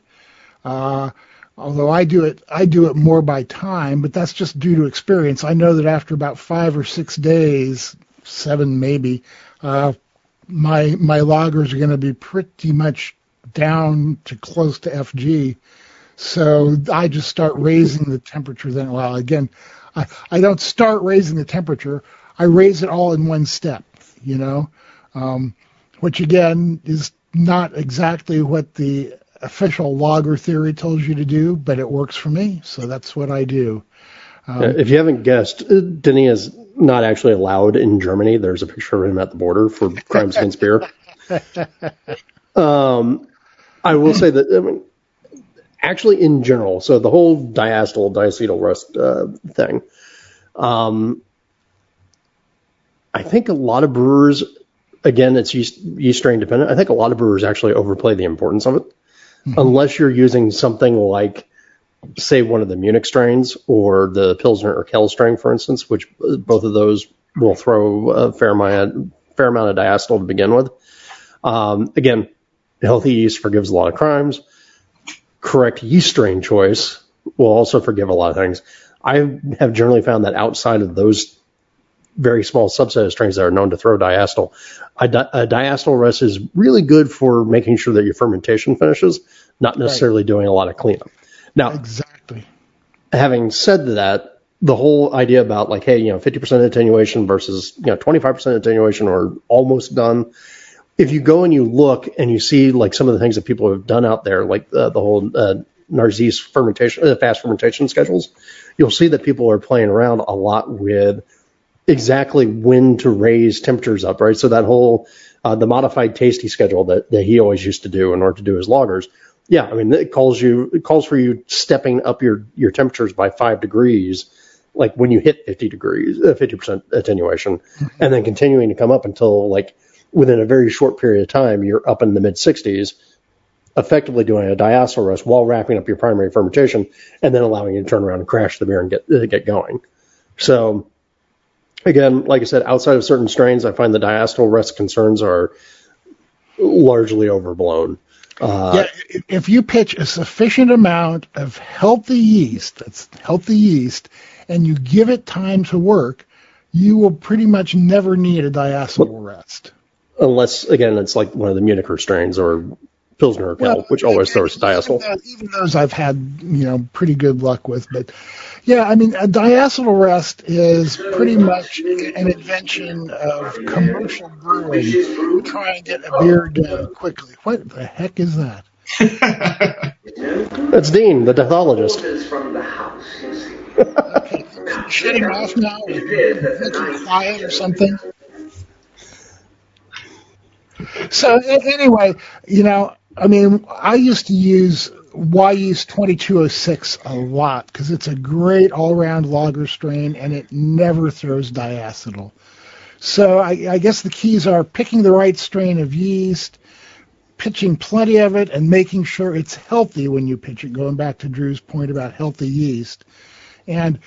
Uh, although I do it, I do it more by time, but that's just due to experience. I know that after about five or six days, seven maybe, uh, my my lagers are going to be pretty much down to close to FG. So I just start raising the temperature then. Well, again, I, I don't start raising the temperature. I raise it all in one step, you know, um, which again is not exactly what the official lager theory tells you to do, but it works for me, so that's what I do. Um, if you haven't guessed, Denny is not actually allowed in Germany. There's a picture of him at the border for crimes against beer. Um, I will say that I mean, actually, in general, so the whole diacetyl diacetyl rest uh, thing, um, I think a lot of brewers, again, it's yeast, yeast strain dependent. I think a lot of brewers actually overplay the importance of it, mm-hmm. unless you're using something like, say, one of the Munich strains or the Pilsner Urquell strain, for instance, which uh, both of those will throw a fair amount, fair amount of diacetyl to begin with. Um, again, healthy yeast forgives a lot of crimes. Correct yeast strain choice will also forgive a lot of things. I have generally found that outside of those very small subset of strains that are known to throw diacetyl, A, di- a diacetyl rest is really good for making sure that your fermentation finishes, not necessarily right. doing a lot of cleanup. Now, exactly. Having said that, the whole idea about like, hey, you know, 50% attenuation versus, you know, 25% attenuation or almost done. If you go and you look and you see like some of the things that people have done out there, like uh, the whole uh, fermentation, uh, fast fermentation schedules, you'll see that people are playing around a lot with exactly when to raise temperatures up, right? So that whole uh, the modified tasty schedule that, that he always used to do in order to do his lagers. Yeah, I mean it calls you it calls for you stepping up your your temperatures by five degrees, like when you hit 50 degrees, uh, 50% attenuation, mm-hmm. and then continuing to come up until like within a very short period of time you're up in the mid 60s, effectively doing a diacetyl rest while wrapping up your primary fermentation, and then allowing you to turn around and crash the beer and get uh, get going. So again, like I said, outside of certain strains, I find the diacetyl rest concerns are largely overblown. Uh, yeah, if you pitch a sufficient amount of healthy yeast, that's healthy yeast, and you give it time to work, you will pretty much never need a diacetyl rest. Unless, again, it's like one of the Municher strains or Pilsner Urquell, which always throws diacetyl. Even those I've had, you know, pretty good luck with. But yeah, I mean, a diacetyl rest is pretty much an invention of commercial brewing to try and get a beer done quickly. What the heck is that? That's Dean, the pathologist. okay, shut him off now. Make him quiet or something. So anyway, you know, I mean, I used to use Wyeast 2206 a lot because it's a great all-round lager strain and it never throws diacetyl. So I, I guess the keys are picking the right strain of yeast, pitching plenty of it, and making sure it's healthy when you pitch it. Going back to Drew's point about healthy yeast, and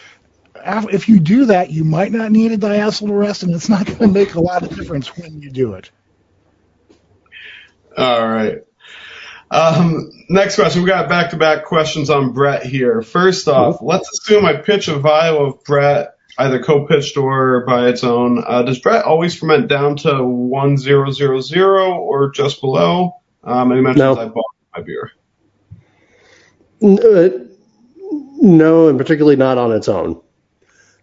if you do that, you might not need a diacetyl rest, and it's not going to make a lot of difference when you do it. All right. Um, next question. We got back to back questions on Brett here. First off, let's assume I pitch a vial of Brett, either co pitched or by its own. Uh, does Brett always ferment down to 1000 or just below? Um, and he mentions no. I bought my beer. Uh, no, and particularly not on its own.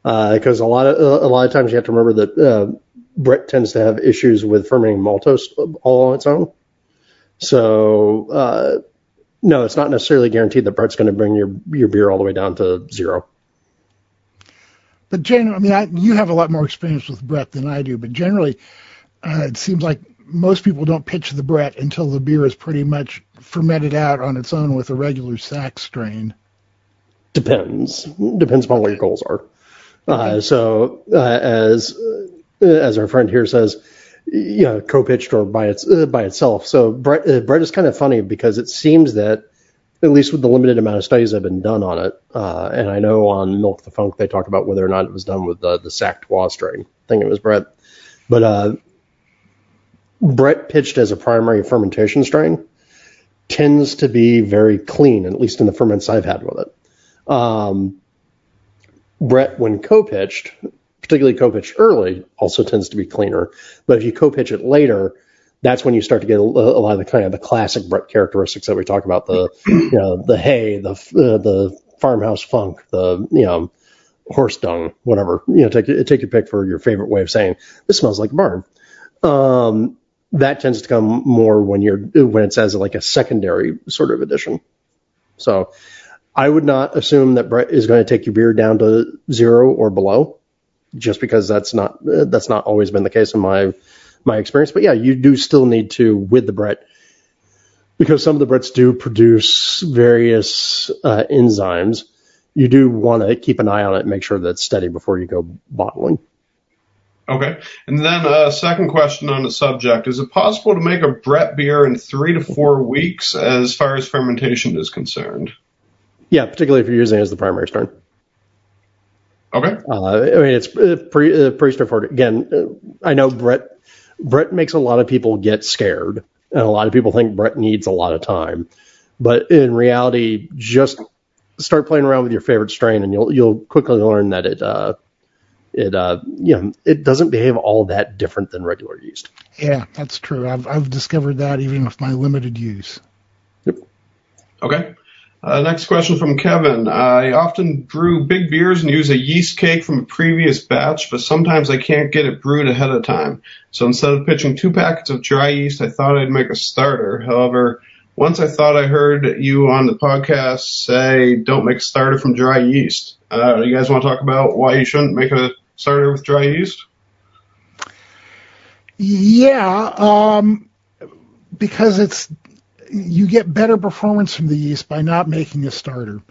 Because uh, a lot of a lot of times you have to remember that uh, Brett tends to have issues with fermenting maltose all on its own. So uh, no, it's not necessarily guaranteed that Brett's going to bring your your beer all the way down to zero. But generally, I mean, I, you have a lot more experience with Brett than I do. But generally, uh, it seems like most people don't pitch the Brett until the beer is pretty much fermented out on its own with a regular sack strain. Depends. Depends upon what your goals are. Uh, so uh, as as our friend here says, you know, co-pitched or by its uh, by itself. So Brett, uh, Brett is kind of funny because it seems that at least with the limited amount of studies that have been done on it, uh, and I know on Milk the Funk they talked about whether or not it was done with the the Sac Trois strain. I think it was Brett, but uh, Brett pitched as a primary fermentation strain tends to be very clean, at least in the ferments I've had with it. Um, Brett, when co-pitched, particularly co-pitch early, also tends to be cleaner. But if you co-pitch it later, that's when you start to get a, a, lot of the kind of the classic Brett characteristics that we talk about the you know the hay, the uh, the farmhouse funk, the you know horse dung, whatever. You know, take take your pick for your favorite way of saying this smells like barn. Um, that tends to come more when you're when it's as like a secondary sort of addition. So I would not assume that Brett is going to take your beer down to zero or below, just because that's not that's not always been the case in my my experience. But yeah, you do still need to with the Brett because some of the Bretts do produce various uh, enzymes. You do want to keep an eye on it and make sure that it's steady before you go bottling. Okay. And then a uh, second question on the subject. Is it possible to make a Brett beer in three to four weeks as far as fermentation is concerned? Yeah, particularly if you're using it as the primary strain. Okay. Uh, I mean, it's uh, pretty, uh, pretty straightforward. Again, uh, I know Brett, Brett makes a lot of people get scared, and a lot of people think Brett needs a lot of time. But in reality, just start playing around with your favorite strain, and you'll you'll quickly learn that it uh, it uh, you know it doesn't behave all that different than regular yeast. Yeah, that's true. I've I've discovered that even with my limited use. Yep. Okay. Uh, next question from Kevin. I often brew big beers and use a yeast cake from a previous batch, but sometimes I can't get it brewed ahead of time. So instead of pitching two packets of dry yeast, I thought I'd make a starter. However, once I thought I heard you on the podcast say don't make a starter from dry yeast. Uh, you guys want to talk about why you shouldn't make a starter with dry yeast? Yeah, um, because it's you get better performance from the yeast by not making a starter.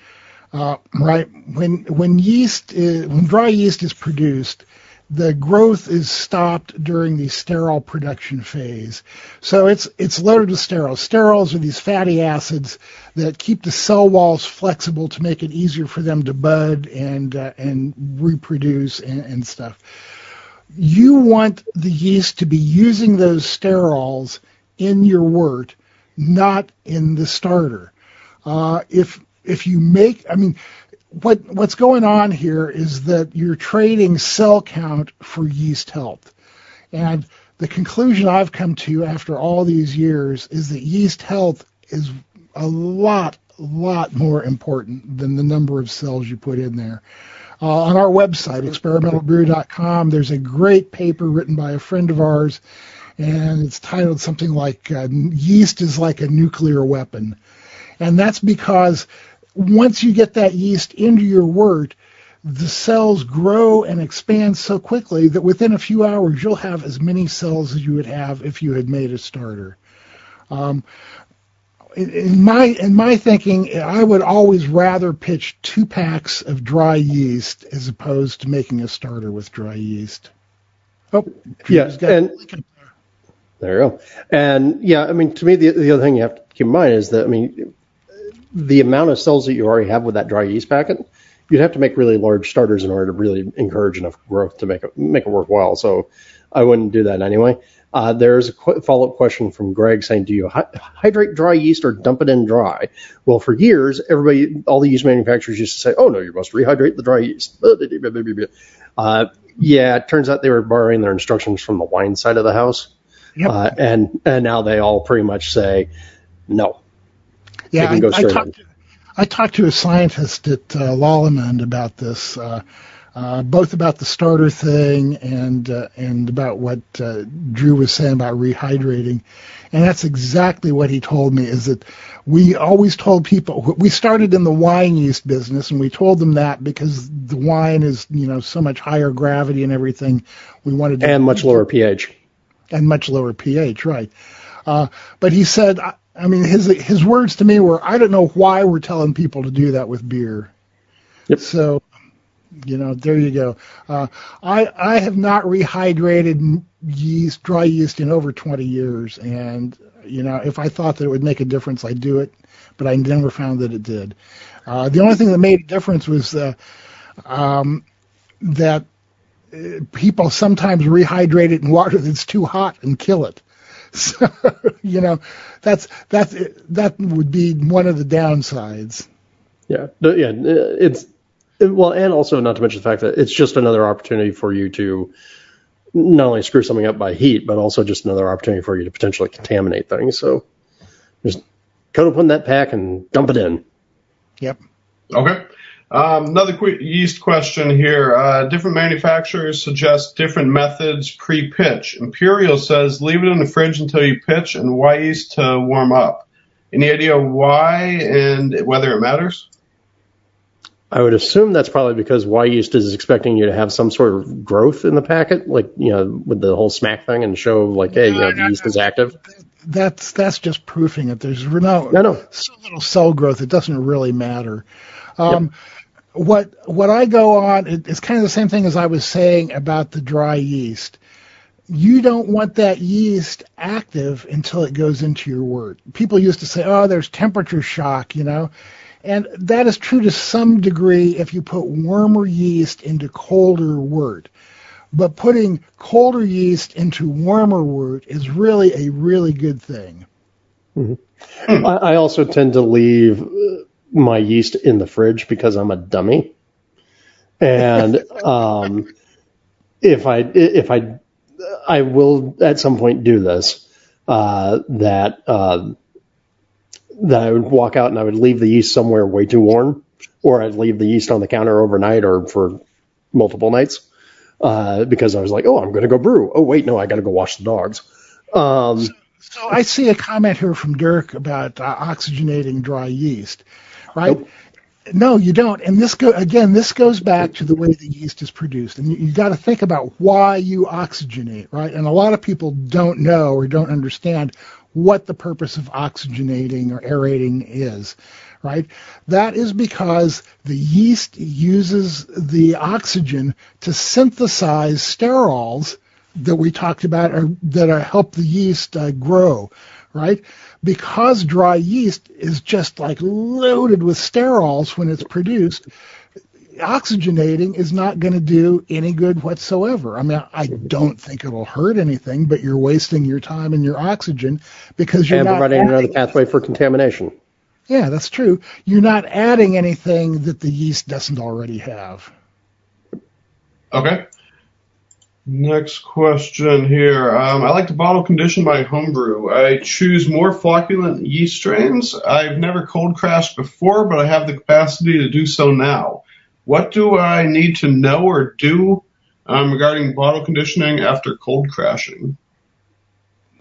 Uh, right when when yeast is, when dry yeast is produced, the growth is stopped during the sterol production phase. So it's it's loaded with sterols. Sterols are these fatty acids that keep the cell walls flexible to make it easier for them to bud and uh, and reproduce and, and stuff. You want the yeast to be using those sterols in your wort not in the starter. Uh, if if you make, I mean, what what's going on here is that you're trading cell count for yeast health, and the conclusion I've come to after all these years is that yeast health is a lot lot more important than the number of cells you put in there. Uh, on our website, experimentalbrew.com, there's a great paper written by a friend of ours and it's titled something like uh, Yeast is like a Nuclear Weapon. And that's because once you get that yeast into your wort, the cells grow and expand so quickly that within a few hours you'll have as many cells as you would have if you had made a starter. Um, in my in my thinking, I would always rather pitch two packs of dry yeast as opposed to making a starter with dry yeast. Oh, yeah, and there you go. And yeah, I mean, to me, the, the other thing you have to keep in mind is that, I mean, the amount of cells that you already have with that dry yeast packet, you'd have to make really large starters in order to really encourage enough growth to make it, make it worthwhile. So I wouldn't do that anyway. Uh, there's a qu- follow up question from Greg saying, Do you hi- hydrate dry yeast or dump it in dry? Well, for years, everybody, all the yeast manufacturers used to say, Oh, no, you must rehydrate the dry yeast. Uh, yeah, it turns out they were borrowing their instructions from the wine side of the house. Yep. Uh, and and now they all pretty much say no. Yeah, I, I, talked to, I talked to a scientist at uh, about this, uh, uh, both about the starter thing and uh, and about what uh, Drew was saying about rehydrating, and that's exactly what he told me. Is that we always told people we started in the wine yeast business, and we told them that because the wine is you know so much higher gravity and everything. We wanted to and much lower pH and much lower pH, right? Uh, but he said, I, I mean, his his words to me were, I don't know why we're telling people to do that with beer. Yep. So, you know, there you go. Uh, I I have not rehydrated yeast, dry yeast, in over 20 years, and you know, if I thought that it would make a difference, I'd do it, but I never found that it did. Uh, the only thing that made a difference was uh, um, that people sometimes rehydrate it in water that's too hot and kill it. So, you know, that's that's that would be one of the downsides. Yeah, yeah, it's well, and also not to mention the fact that it's just another opportunity for you to not only screw something up by heat, but also just another opportunity for you to potentially contaminate things. So just cut open that pack and dump it in. Yep. Okay. Um, another quick yeast question here. Uh, different manufacturers suggest different methods pre-pitch. Imperial says leave it in the fridge until you pitch and Wyeast to warm up. Any idea why and whether it matters? I would assume that's probably because Wyeast is expecting you to have some sort of growth in the packet, like you know, with the whole smack thing, and show like, hey, you know, the yeast is active. That's that's just proofing it. There's no, No, no. so little cell growth. It doesn't really matter. Um, What what I go on, it, it's kind of the same thing as I was saying about the dry yeast. You don't want that yeast active until it goes into your wort. People used to say, "Oh, there's temperature shock," you know, and that is true to some degree if you put warmer yeast into colder wort. But putting colder yeast into warmer wort is really a really good thing. I, I also tend to leave uh, my yeast in the fridge because I'm a dummy, and um, if I if I I will at some point do this uh, that uh, that I would walk out and I would leave the yeast somewhere way too warm, or I'd leave the yeast on the counter overnight or for multiple nights uh, because I was like, oh, I'm going to go brew. Oh wait, no, I got to go wash the dogs. Um, So I see a comment here from Dirk about uh, oxygenating dry yeast, right? Nope. No, you don't. And this go again. This goes back to the way the yeast is produced, and you, you got to think about why you oxygenate, right? And a lot of people don't know or don't understand what the purpose of oxygenating or aerating is, right? That is because the yeast uses the oxygen to synthesize sterols that we talked about are, that are, help the yeast uh, grow, right? Because dry yeast is just like loaded with sterols when it's produced, oxygenating is not going to do any good whatsoever. I mean, I don't think it'll hurt anything, but you're wasting your time and your oxygen because you're and not providing another pathway for contamination. yeah, that's true. You're not adding anything that the yeast doesn't already have. Okay. Next question here. Um, I like to bottle condition my homebrew. I choose more flocculent yeast strains. I've never cold crashed before, but I have the capacity to do so now. What do I need to know or do um, regarding bottle conditioning after cold crashing?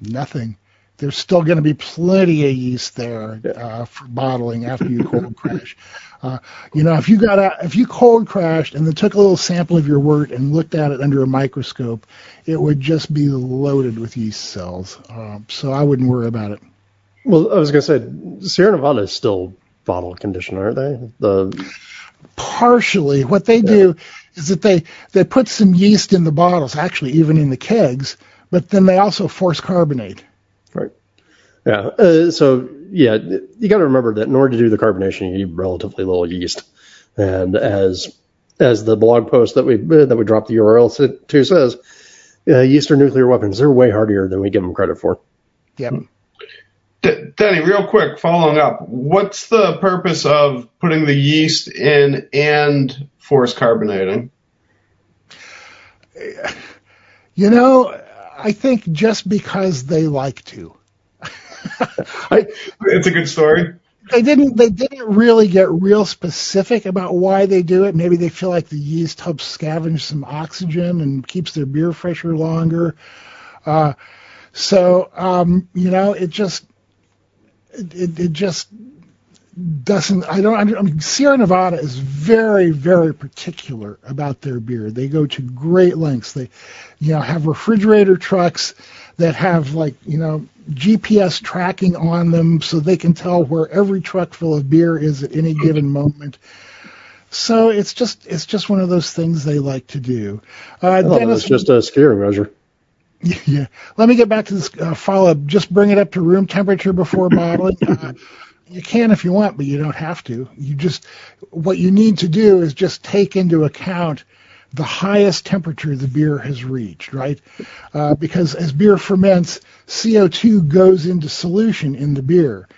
Nothing. There's still going to be plenty of yeast there uh, for bottling after you cold crash. Uh, you know, if you got out, if you cold crashed and then took a little sample of your wort and looked at it under a microscope, it would just be loaded with yeast cells. Um, so I wouldn't worry about it. Well, I was going to say Sierra Nevada is still bottle conditioned, aren't they? The partially what they do is that they they put some yeast in the bottles actually even in the kegs but then they also force carbonate right, yeah. Uh, so yeah, you got to remember that in order to do the carbonation, you need relatively little yeast, and as as the blog post that we that we dropped the URL to says, uh, yeast are nuclear weapons. They're way hardier than we give them credit for. yep D- Danny, real quick, following up, what's the purpose of putting the yeast in and force carbonating? you know i think just because they like to. I, It's a good story. they didn't they didn't really get real specific about why they do it. Maybe they feel like the yeast helps scavenge some oxygen and keeps their beer fresher longer. Uh, so um, you know it just it, it, it just doesn't I don't I mean Sierra Nevada is very very particular about their beer. They go to great lengths. They you know have refrigerator trucks that have like you know GPS tracking on them so they can tell where every truck full of beer is at any given moment. So it's just it's just one of those things they like to do. Uh, it Dennis, was just a steering measure. yeah. Let me get back to this uh, follow up. Just bring it up to room temperature before bottling. Uh, you can if you want, but you don't have to. You just what you need to do is just take into account the highest temperature the beer has reached, right? Uh, because as beer ferments, CO2 goes into solution in the beer.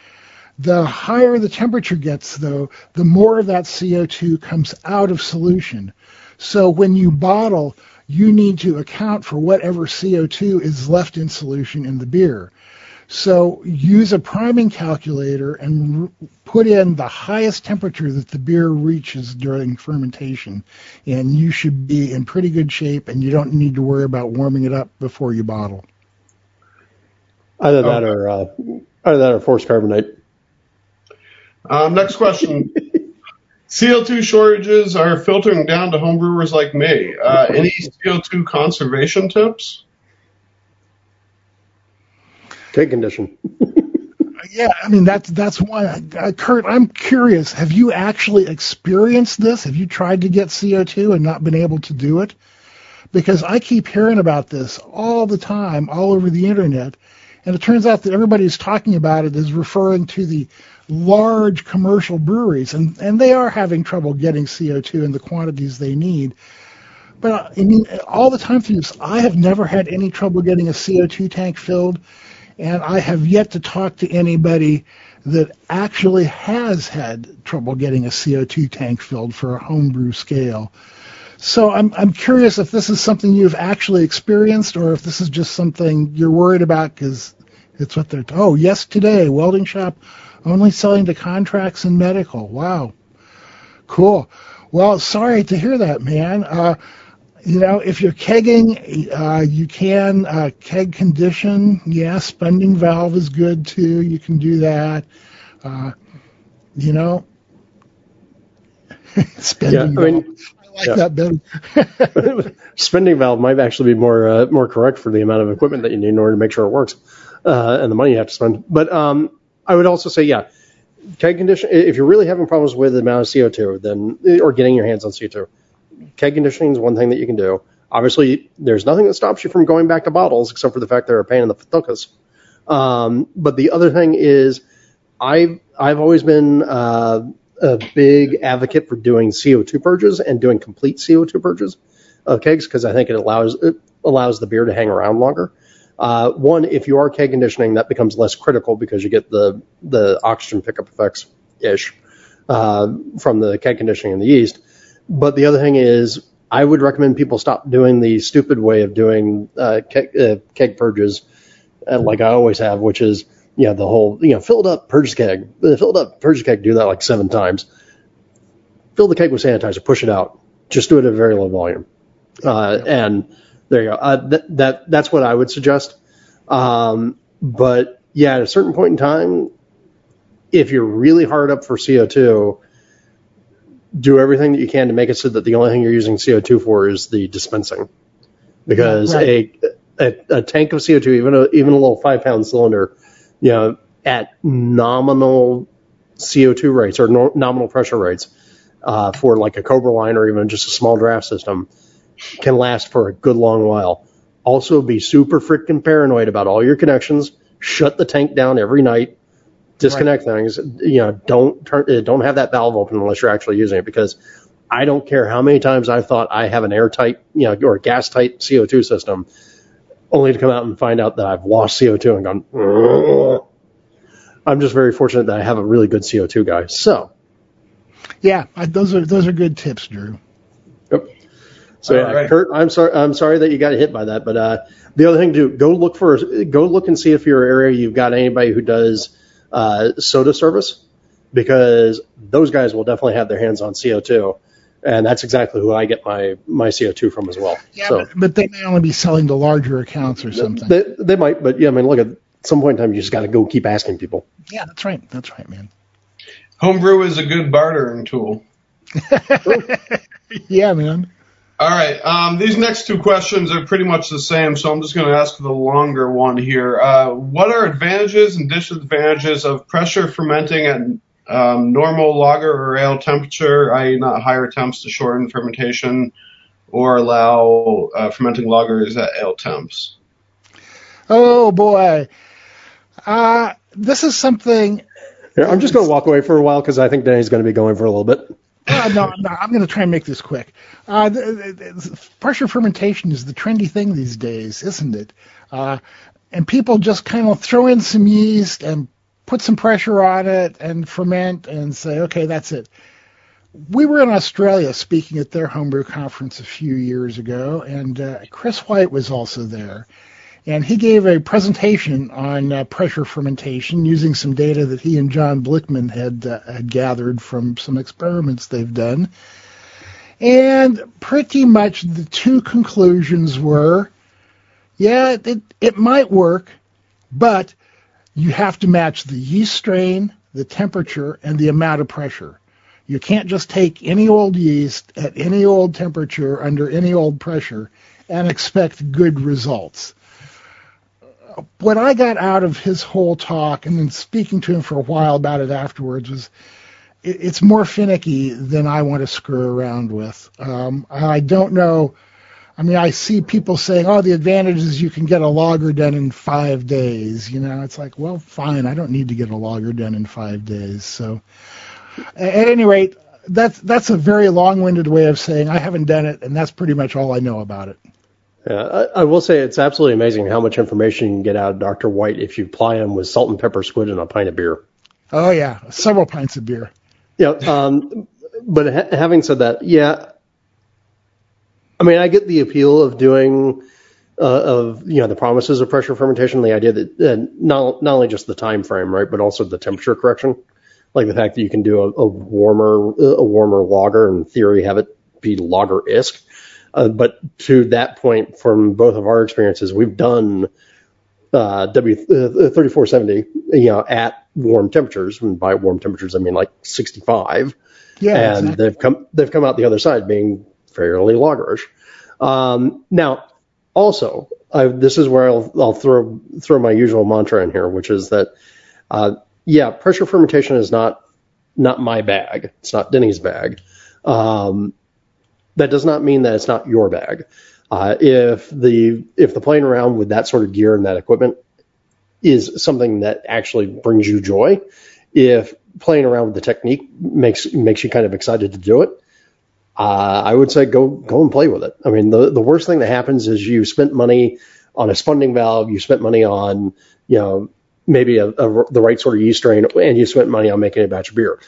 The higher the temperature gets, though, the more of that CO2 comes out of solution. So when you bottle, you need to account for whatever CO2 is left in solution in the beer. So use a priming calculator and r- put in the highest temperature that the beer reaches during fermentation, and you should be in pretty good shape, and you don't need to worry about warming it up before you bottle. Either that or uh, either that or forced carbonate. Um, next question. CO2 shortages are filtering down to homebrewers like me. Uh, any CO2 conservation tips? Keg condition. Yeah, I mean that's that's. Uh, Kurt, I'm curious. Have you actually experienced this? Have you tried to get CO2 and not been able to do it? Because I keep hearing about this all the time, all over the internet, and it turns out that everybody who's talking about it is referring to the large commercial breweries, and and they are having trouble getting CO2 in the quantities they need. But I mean, all the time through this, I have never had any trouble getting a CO2 tank filled and I have yet to talk to anybody that actually has had trouble getting a CO2 tank filled for a homebrew scale. So I'm I'm curious if this is something you've actually experienced, or if this is just something you're worried about because it's what they're. Oh, yes, today welding shop only selling to contracts and medical. Wow, cool. Well, sorry to hear that, man. Uh, you know, if you're kegging, uh, you can uh, keg condition. Yeah, spunding valve is good too. You can do that. Uh, you know, spunding Yeah, I mean, valve. I like yeah. that better. Spunding valve might actually be more uh, more correct for the amount of equipment that you need in order to make sure it works, uh, and the money you have to spend. But um, I would also say, yeah, keg condition. If you're really having problems with the amount of CO2, then or getting your hands on CO2, keg conditioning is one thing that you can do. Obviously, there's nothing that stops you from going back to bottles except for the fact they're a pain in the fatukas. Um, but the other thing is, I've I've always been uh, a big advocate for doing CO2 purges and doing complete CO2 purges of kegs because I think it allows it allows the beer to hang around longer. Uh, one, if you are keg conditioning, that becomes less critical because you get the the oxygen pickup effects ish uh, from the keg conditioning in the yeast. But the other thing is, I would recommend people stop doing the stupid way of doing uh, keg, uh, keg purges, uh, like I always have, which is you know the whole you know fill it up, purge keg, uh, fill it up, purge keg. Do that like seven times. Fill the keg with sanitizer, push it out. Just do it at a very low volume, uh, and there you go. Uh, that, that that's what I would suggest. Um, but yeah, at a certain point in time, if you're really hard up for CO2, do everything that you can to make it so that the only thing you're using CO2 for is the dispensing. Because Right. a, a a tank of CO2, even a even a little five pound cylinder, you know, at nominal CO2 rates or no, nominal pressure rates uh, for like a Cobra line or even just a small draft system, can last for a good long while. Also, be super freaking paranoid about all your connections. Shut the tank down every night disconnect things. You know, don't turn, uh, don't have that valve open unless you're actually using it because I don't care how many times I've thought I have an airtight, you know, or gas tight CO2 system, only to come out and find out that I've lost CO2 and gone. "Ugh." I'm just very fortunate that I have a really good CO2 guy. So, Yeah, I, those are those are good tips, Drew. Yep. So yeah, right. Kurt, I'm sorry. I'm sorry that you got hit by that. But uh, the other thing to do, go look for, go look and see if your area you've got anybody who does uh, soda service, because those guys will definitely have their hands on CO2, and that's exactly who I get my my CO2 from as well. Yeah, so but, but they may only be selling to larger accounts or something. they they might, but yeah, I mean, look at some point in time, you just got to go keep asking people. yeah, that's right. That's right, man. Homebrew is a good bartering tool. Yeah, man. All right. Um, these next two questions are pretty much the same, so I'm just going to ask the longer one here. Uh, what are advantages and disadvantages of pressure fermenting at um, normal lager or ale temperature, i.e., not higher temps to shorten fermentation, or allow uh, fermenting lagers at ale temps? Oh boy. Uh, this is something Here, I'm just going to walk away for a while because I think Danny's going to be going for a little bit. Uh, no, no, I'm going to try and make this quick. Uh, the, the, the pressure fermentation is the trendy thing these days, isn't it? Uh, and people just kind of throw in some yeast and put some pressure on it and ferment and say, okay, that's it. We were in Australia speaking at their homebrew conference a few years ago, and uh, Chris White was also there. And he gave a presentation on uh, pressure fermentation using some data that he and John Blichmann had, uh, had gathered from some experiments they've done. And pretty much the two conclusions were, yeah, it, it might work, but you have to match the yeast strain, the temperature, and the amount of pressure. You can't just take any old yeast at any old temperature under any old pressure and expect good results what I got out of his whole talk and then speaking to him for a while about it afterwards was it, it's more finicky than I want to screw around with. Um, I don't know. I mean, I see people saying, "Oh, the advantage is you can get a lager done in five days." You know, it's like, well, fine. I don't need to get a lager done in five days. So, at any rate, that's that's a very long-winded way of saying I haven't done it, and that's pretty much all I know about it. Yeah, I, I, will say it's absolutely amazing how much information you can get out of Dr. White if you ply him with salt and pepper squid and a pint of beer. Oh yeah, several pints of beer. Yeah, um, but ha- having said that, yeah, I mean I get the appeal of doing uh, of you know the promises of pressure fermentation, the idea that uh, not not only just the time frame, right, but also the temperature correction, like the fact that you can do a, a warmer a warmer lager in theory have it be lager isk uh, but to that point, from both of our experiences, we've done uh, W3470, uh, you know, at warm temperatures. And by warm temperatures, I mean like 65. Yeah, and exactly. they've come they've come out the other side being fairly lagerish. Um, now, also, I, this is where I'll, I'll throw throw my usual mantra in here, which is that, uh, yeah, pressure fermentation is not not my bag. It's not Denny's bag. Um, that does not mean that it's not your bag. Uh, if the if the playing around with that sort of gear and that equipment is something that actually brings you joy, if playing around with the technique makes makes you kind of excited to do it, uh, I would say go go and play with it. I mean, the the worst thing that happens is you spent money on a spunding valve, you spent money on you know maybe a, a, the right sort of yeast strain, and you spent money on making a batch of beer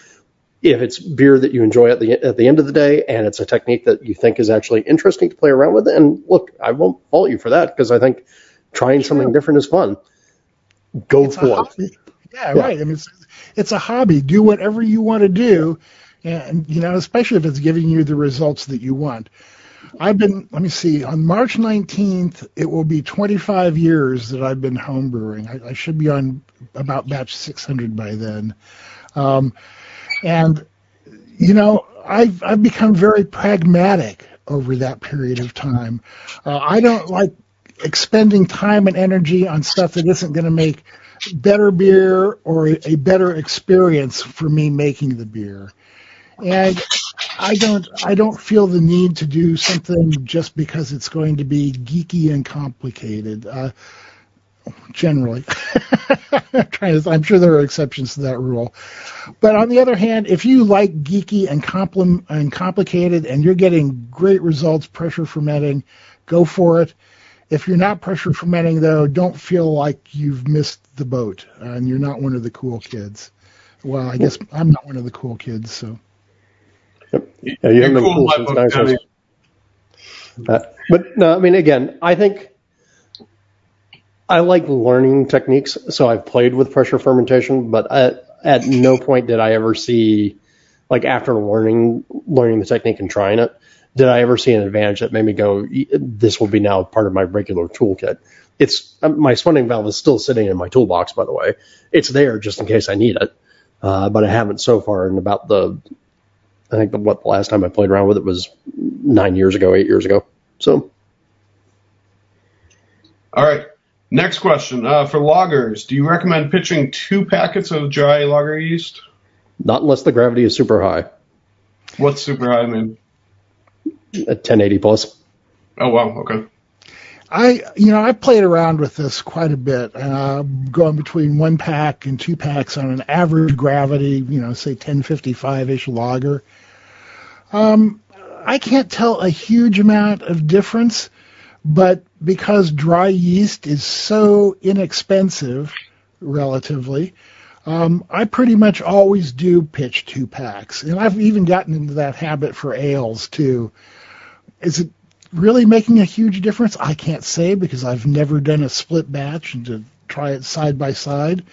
if it's beer that you enjoy at the at the end of the day and it's a technique that you think is actually interesting to play around with and look i won't fault you for that because i think trying something different is fun. Go it's for it. yeah, yeah, right. I mean it's, it's a hobby. Do whatever you want to do and you know especially if it's giving you the results that you want. I've been let me see on march 19th it will be 25 years that i've been homebrewing i, I should be on about batch 600 by then. Um, and, you know, I've, I've become very pragmatic over that period of time. Uh, I don't like expending time and energy on stuff that isn't going to make better beer or a, better experience for me making the beer. And I don't I don't feel the need to do something just because it's going to be geeky and complicated. Uh, generally. I'm sure there are exceptions to that rule. But on the other hand, if you like geeky and, compl- and complicated and you're getting great results pressure fermenting, go for it. If you're not pressure fermenting, though, don't feel like you've missed the boat and you're not one of the cool kids. Well, I guess I'm not one of the cool kids, so. Yep. Yeah, you haven't been cool since uh, but no, I mean, again, I think I like learning techniques, so I've played with pressure fermentation, but at, at no point did I ever see, like after learning learning the technique and trying it, did I ever see an advantage that made me go, this will be now part of my regular toolkit. It's uh, my spunding valve is still sitting in my toolbox, by the way. It's there just in case I need it, uh, but I haven't so far. And about the, I think the, what the last time I played around with it was nine years ago, eight years ago. So. All right. Next question. Uh, for lagers: do you recommend pitching two packets of dry lager yeast? Not unless the gravity is super high. What's super high mean? At 1080 plus. Oh, wow. Okay. I, you know, I played around with this quite a bit, uh, going between one pack and two packs on an average gravity, you know, say 1055-ish lager. Um, I can't tell a huge amount of difference. But because dry yeast is so inexpensive, relatively, um, I pretty much always do pitch two packs, and I've even gotten into that habit for ales too. Is it really making a huge difference? I can't say because I've never done a split batch and to try it side by side.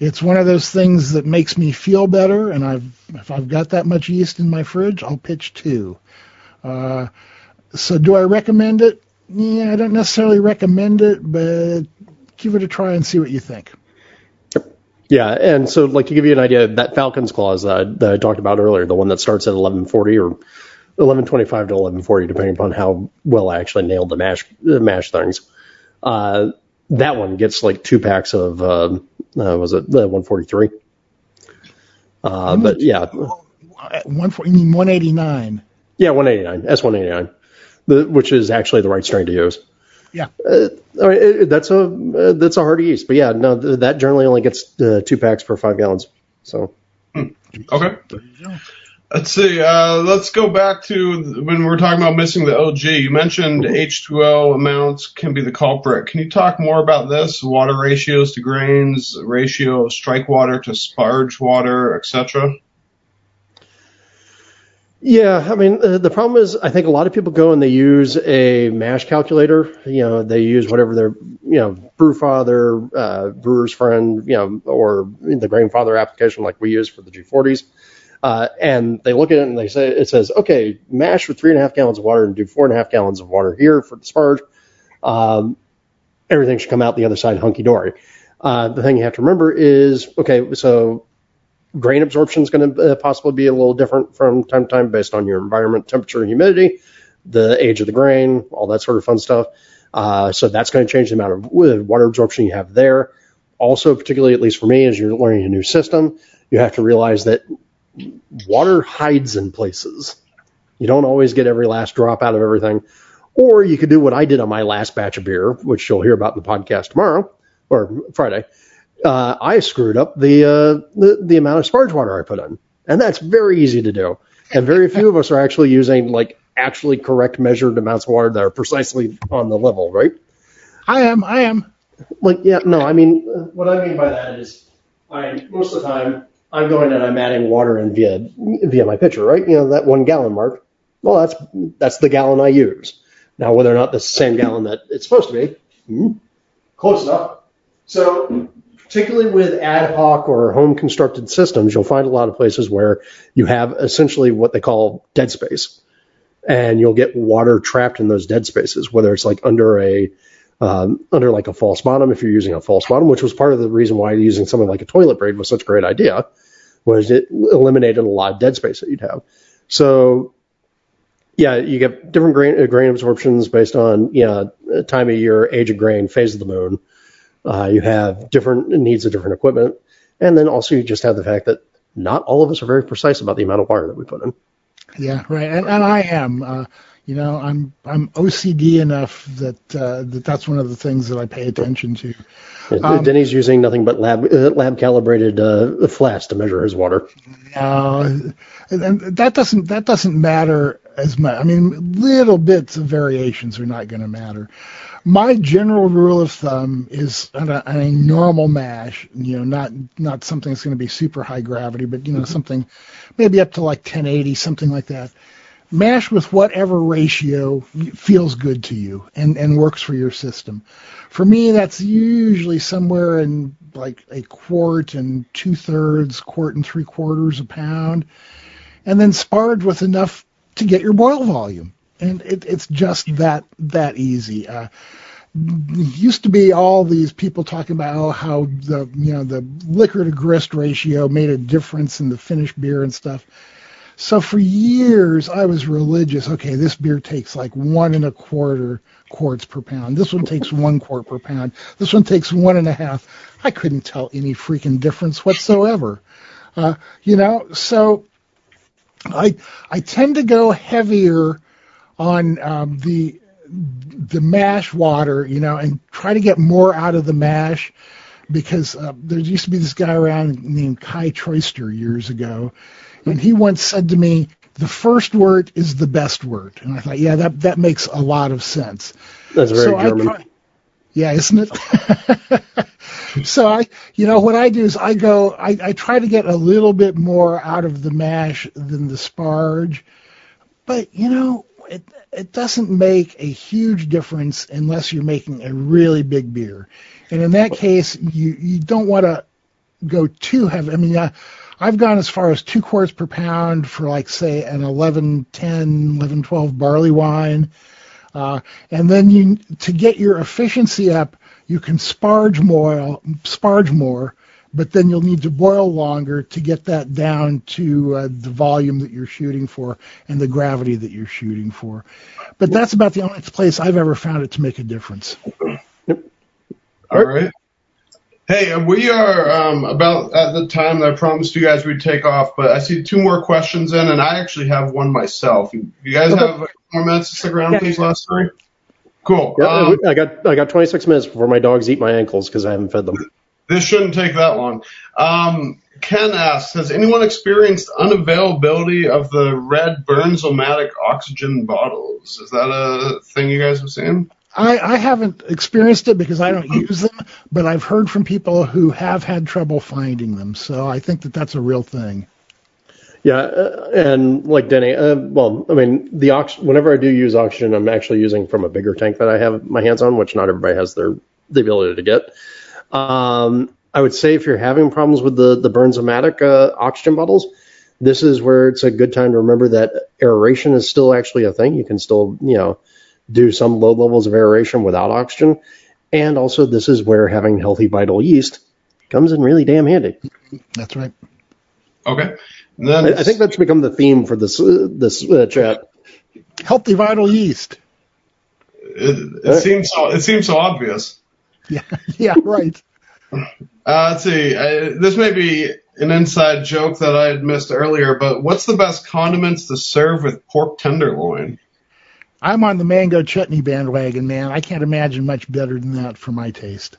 It's one of those things that makes me feel better, and I've if I've got that much yeast in my fridge, I'll pitch two. Uh, so do I recommend it? Yeah, I don't necessarily recommend it, but give it a try and see what you think. Yeah, and so like to give you an idea, that Falcons clause that I, that I talked about earlier, the one that starts at 1140 or 1125 to 1140, depending upon how well I actually nailed the mash the mash things. Uh, that one gets like two packs of uh, uh, was it the 143? Uh, but yeah, one you mean 189? Yeah, 189 S189, the, which is actually the right strain to use. Yeah, uh, I mean, it, that's a uh, that's a hard yeast, but yeah, no, th- that generally only gets uh, two packs per five gallons. So, hmm. okay. Let's see. Uh, let's go back to when we were talking about missing the OG. You mentioned H2O amounts can be the culprit. Can you talk more about this? Water ratios to grains, ratio of strike water to sparge water, etc. Yeah, I mean, uh, the problem is, I think a lot of people go and they use a mash calculator. You know, they use whatever their, you know, Brewfather, uh, Brewer's Friend, you know, or the Grainfather application like we use for the G40s. Uh, and they look at it and they say, it says, okay, mash with three and a half gallons of water and do four and a half gallons of water here for the sparge. Um, everything should come out the other side hunky dory. Uh, the thing you have to remember is, okay, so grain absorption is going to uh, possibly be a little different from time to time based on your environment, temperature, humidity, the age of the grain, all that sort of fun stuff. Uh, so that's going to change the amount of water absorption you have there. Also, particularly at least for me, as you're learning a new system, you have to realize that water hides in places. You don't always get every last drop out of everything. Or you could do what I did on my last batch of beer, which you'll hear about in the podcast tomorrow or Friday uh, I screwed up the, uh, the the amount of sparge water I put in, and that's very easy to do. And very few of us are actually using like actually correct measured amounts of water that are precisely on the level, right? I am. I am. Like, yeah, no, I mean, uh, what I mean by that is, I most of the time I'm going and I'm adding water in via via my pitcher, right? You know that one gallon mark. Well, that's that's the gallon I use. Now, whether or not that's the same gallon that it's supposed to be, hmm, close enough. So particularly with ad hoc or home constructed systems, you'll find a lot of places where you have essentially what they call dead space. And you'll get water trapped in those dead spaces, whether it's like under a um, under like a false bottom, if you're using a false bottom, which was part of the reason why using something like a toilet braid was such a great idea, was it eliminated a lot of dead space that you'd have. So, yeah, you get different grain, uh, grain absorptions based on you know time of year, age of grain, phase of the moon. Uh, you have different needs of different equipment. And then also you just have the fact that not all of us are very precise about the amount of wire that we put in. Yeah, right. And, and I am. Uh, you know, I'm I'm OCD enough that uh, that that's one of the things that I pay attention to. Um, Denny's using nothing but lab uh, lab calibrated uh, flasks to measure his water. No, and that doesn't that doesn't matter as much. I mean, little bits of variations are not going to matter my general rule of thumb is on a, on a, normal mash, you know, not not something that's going to be super high gravity, but you know, mm-hmm. something maybe up to like 1080, something like that. Mash with whatever ratio feels good to you and and works for your system. For me, that's usually somewhere in like a quart and two thirds, quart and three quarters a pound, and then sparge with enough to get your boil volume and it, it's just that that easy. Uh, used to be all these people talking about oh, how the you know the liquor to grist ratio made a difference in the finished beer and stuff. So for years I was religious. Okay, this beer takes like one and a quarter quarts per pound. This one takes one quart per pound. This one takes one and a half. I couldn't tell any freaking difference whatsoever. Uh, you know, so I I tend to go heavier on um, the the mash water, you know, and try to get more out of the mash because uh, there used to be this guy around named Kai Troester years ago, and he once said to me, "The first wort is the best wort," and I thought, yeah, that that makes a lot of sense. That's very so German. Try, yeah, isn't it? so I, you know, what I do is I go, I, I try to get a little bit more out of the mash than the sparge, but you know, it it doesn't make a huge difference unless you're making a really big beer, and in that case, you you don't want to go too heavy. I mean, uh, I've gone as far as two quarts per pound for like say an 11, 10, 11, 12 barley wine, uh, and then you to get your efficiency up, you can sparge more, sparge more, but then you'll need to boil longer to get that down to uh, the volume that you're shooting for and the gravity that you're shooting for. But that's about the only place I've ever found it to make a difference. Yep. All right. Hey, uh, we are um, about at the time that I promised you guys we'd take off, but I see two more questions in, and I actually have one myself. You, guys have like, more minutes to stick around, please, last three? Cool. Yeah, um, I got I got 26 minutes before my dogs eat my ankles because I haven't fed them. This shouldn't take that long. Um, Ken asks, has anyone experienced unavailability of the red Bernzomatic oxygen bottles? Is that a thing you guys have seen? I, I haven't experienced it because I don't use them, but I've heard from people who have had trouble finding them. So I think that that's a real thing. Yeah, uh, and like Denny, uh, well, I mean, the ox- whenever I do use oxygen, I'm actually using from a bigger tank that I have my hands on, which not everybody has their the ability to get. Um, I would say if you're having problems with the the Bernzomatic uh, oxygen bottles, this is where it's a good time to remember that aeration is still actually a thing. You can still, you know, do some low levels of aeration without oxygen, and also this is where having healthy vital yeast comes in really damn handy. That's right. Okay. Then I, I think that's become the theme for this uh, this uh, chat. Healthy vital yeast. It, it seems so. It seems so obvious. Yeah, yeah, right. Uh, let's see. I, this may be an inside joke that I had missed earlier, but what's the best condiments to serve with pork tenderloin? I'm on the mango chutney bandwagon, man. I can't imagine much better than that for my taste.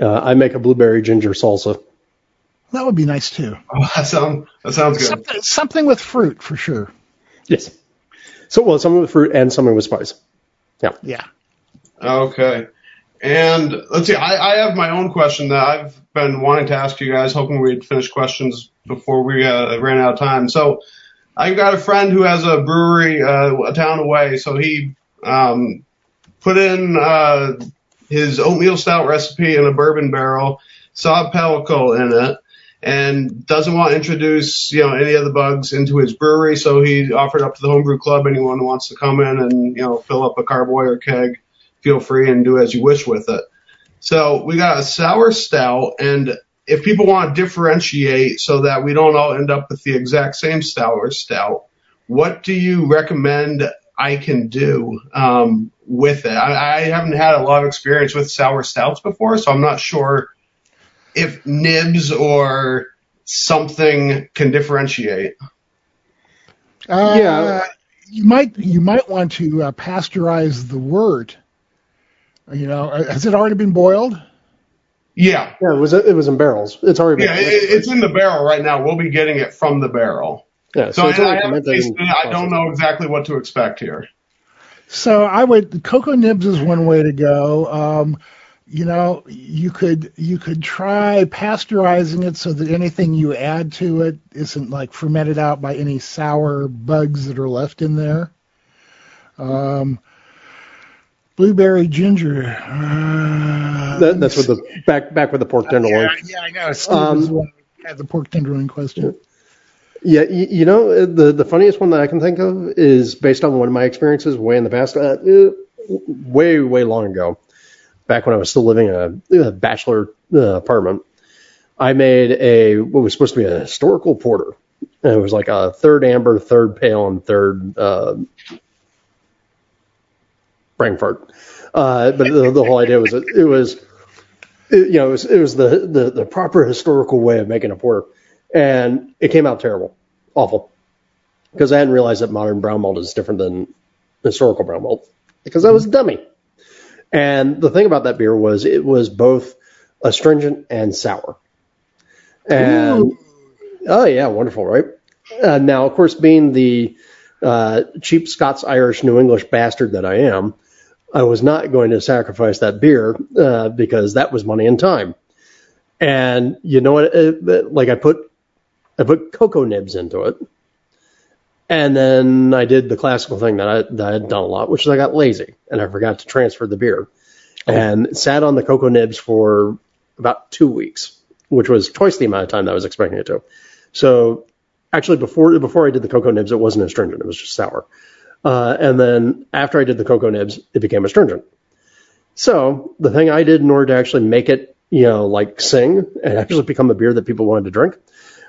Uh, I make a blueberry ginger salsa. That would be nice too. Oh, that sounds that sounds good. Something, something with fruit for sure. Yes. So well, something with fruit and something with spice. Yeah. Yeah. Okay. And let's see, I, I have my own question that I've been wanting to ask you guys, hoping we'd finish questions before we uh, ran out of time. So I've got a friend who has a brewery uh, a town away, so he um, put in uh, his oatmeal stout recipe in a bourbon barrel, saw pellicle in it, and doesn't want to introduce you know any of the bugs into his brewery, so he offered up to the homebrew club anyone who wants to come in and you know fill up a carboy or keg feel free and do as you wish with it. So we got a sour stout, and if people want to differentiate so that we don't all end up with the exact same sour stout, what do you recommend I can do um, with it? I, I haven't had a lot of experience with sour stouts before, so I'm not sure if nibs or something can differentiate. Uh, yeah, you might you might want to uh, pasteurize the wort you know, uh, has it already been boiled? Yeah. Yeah, it was it was in barrels. It's already yeah, it, it's in the barrel right now. We'll be getting it from the barrel. Yeah, so, so I, I tasted. I don't know exactly what to expect here. So I would cocoa nibs is one way to go. Um, you know, you could you could try pasteurizing it so that anything you add to it isn't like fermented out by any sour bugs that are left in there. Um, blueberry ginger. Uh, that, that's what the back back with the pork tenderloin. Yeah, yeah I know. Steve um, had the pork tenderloin question. Yeah, you, you, know the the funniest one that I can think of is based on one of my experiences way in the past, uh, uh way way long ago, back when I was still living in a, a bachelor uh, apartment. I made a what was supposed to be a historical porter, and it was like a third amber, third pale, and third Frankfurt. Uh, but the, the, whole idea was it, it was, it, you know, it was, it was the, the, the proper historical way of making a porter. And it came out terrible, awful. Because I hadn't realized that modern brown malt is different than historical brown malt. Because I was a dummy. And the thing about that beer was it was both astringent and sour. And Ooh. oh yeah, wonderful, right? Uh, now, of course, being the uh, cheap Scots Irish New English bastard that I am, I was not going to sacrifice that beer uh, because that was money and time. And you know what? Uh, like I put I put cocoa nibs into it, And then I did the classical thing that I, that I had done a lot, which is I got lazy and I forgot to transfer the beer and sat on the cocoa nibs for about two weeks, which was twice the amount of time that I was expecting it to. So actually before, before I did the cocoa nibs, it wasn't astringent. It was just sour. Uh, and then after I did the cocoa nibs, it became astringent. So the thing I did in order to actually make it, you know, like sing and actually become a beer that people wanted to drink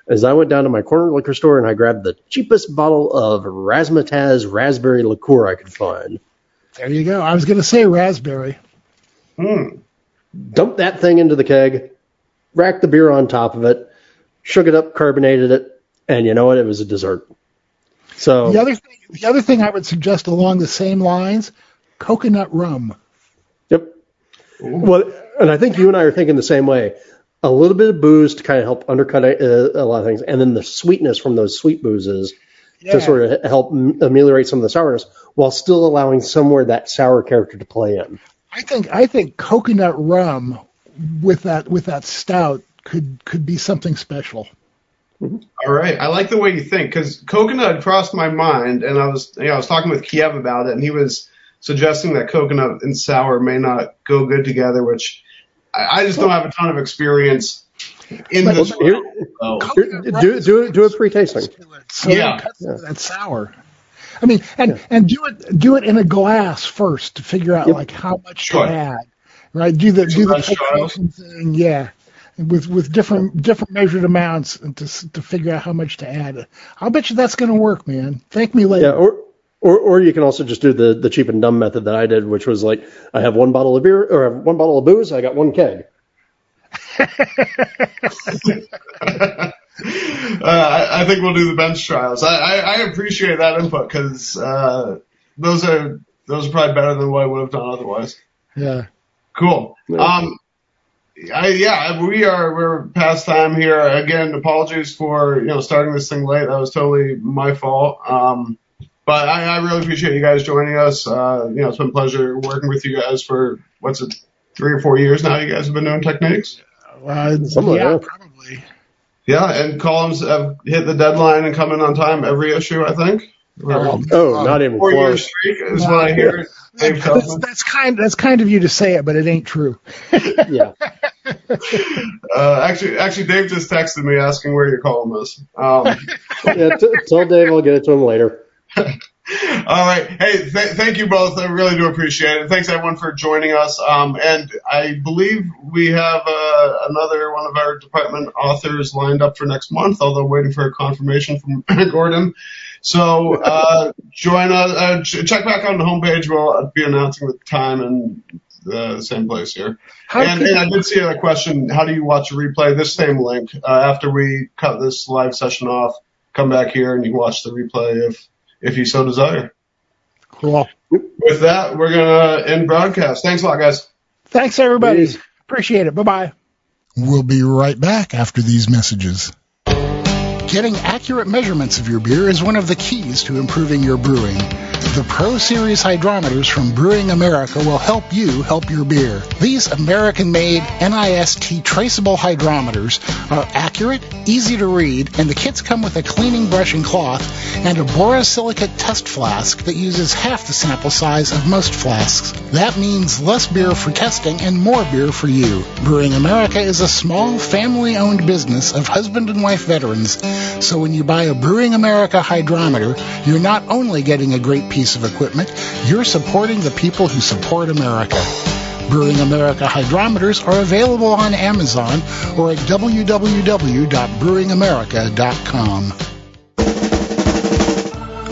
is I went down to my corner liquor store and I grabbed the cheapest bottle of Razzmatazz raspberry liqueur I could find. There you go. I was going to say raspberry. Hmm. Dumped that thing into the keg, racked the beer on top of it, shook it up, carbonated it, and you know what? It was a dessert. So The other thing, the other thing I would suggest along the same lines, coconut rum. Yep. Well, and I think you and I are thinking the same way. A little bit of booze to kind of help undercut a, a lot of things, and then the sweetness from those sweet boozes Yeah. to sort of help ameliorate some of the sourness, while still allowing somewhere that sour character to play in. I think I think coconut rum with that with that stout could could be something special. Mm-hmm. All right, I like the way you think because coconut crossed my mind, and I was, you know, I was talking with Kiev about it, and he was suggesting that coconut and sour may not go good together, which I, I just don't have a ton of experience in But- this. Here- oh. realm, so. Do is do it do it so pre-tasting. So Yeah. it cuts sour. I mean, and and do it do it in a glass first to figure out Yep. like how much Sure. to add. Right? Do the do the Some trials. filtration thing, yeah. With with different different measured amounts and to to figure out how much to add. I'll bet you that's going to work, man. Thank me later. Yeah, or, or or you can also just do the the cheap and dumb method that I did, which was like I have one bottle of beer or I have one bottle of booze, I got one keg. uh, I, I think we'll do the bench trials. I, I, I appreciate that input because uh, those are those are probably better than what I would have done otherwise. Yeah. Cool. Yeah. Um, I, yeah, we are we're past time here. Again, apologies for you know starting this thing late. That was totally my fault. Um, but I, I really appreciate you guys joining us. Uh, you know, it's been a pleasure working with you guys for what's it, three or four years now. You guys have been doing techniques. Uh, Something yeah, that. probably. Yeah, and columns have hit the deadline and come in on time every issue. I think. Um, Oh, not even Four year close. streak is what I hear. Dave tells That's, that's kind that's kind of you to say it, but it ain't true. Yeah. Uh, actually, actually, Dave just texted me asking where your column is. Um, yeah t- tell Dave I'll get it to him later. All right. Hey, th- thank you both. I really do appreciate it. Thanks everyone for joining us. Um, and I believe we have uh, another one of our department authors lined up for next month, although waiting for a confirmation from Gordon. So uh, join us. Uh, check back on the homepage. We'll be announcing the time and the same place here. How And, can- and I did see a question. How do you watch a replay? This same link. Uh, after we cut this live session off, come back here and you can watch the replay if if you so desire. Cool. With that, we're gonna end broadcast. Thanks a lot, guys. Thanks everybody. Peace. Appreciate it. Bye bye. We'll be right back after these messages. Getting accurate measurements of your beer is one of the keys to improving your brewing. The Pro Series hydrometers from Brewing America will help you help your beer. These American-made NIST traceable hydrometers are accurate, easy to read, and the kits come with a cleaning brush and cloth and a borosilicate test flask that uses half the sample size of most flasks. That means less beer for testing and more beer for you. Brewing America is a small family-owned business of husband and wife veterans, so when you buy a Brewing America hydrometer, you're not only getting a great piece of equipment, you're supporting the people who support America. Brewing America hydrometers are available on Amazon or at www.brewingamerica.com.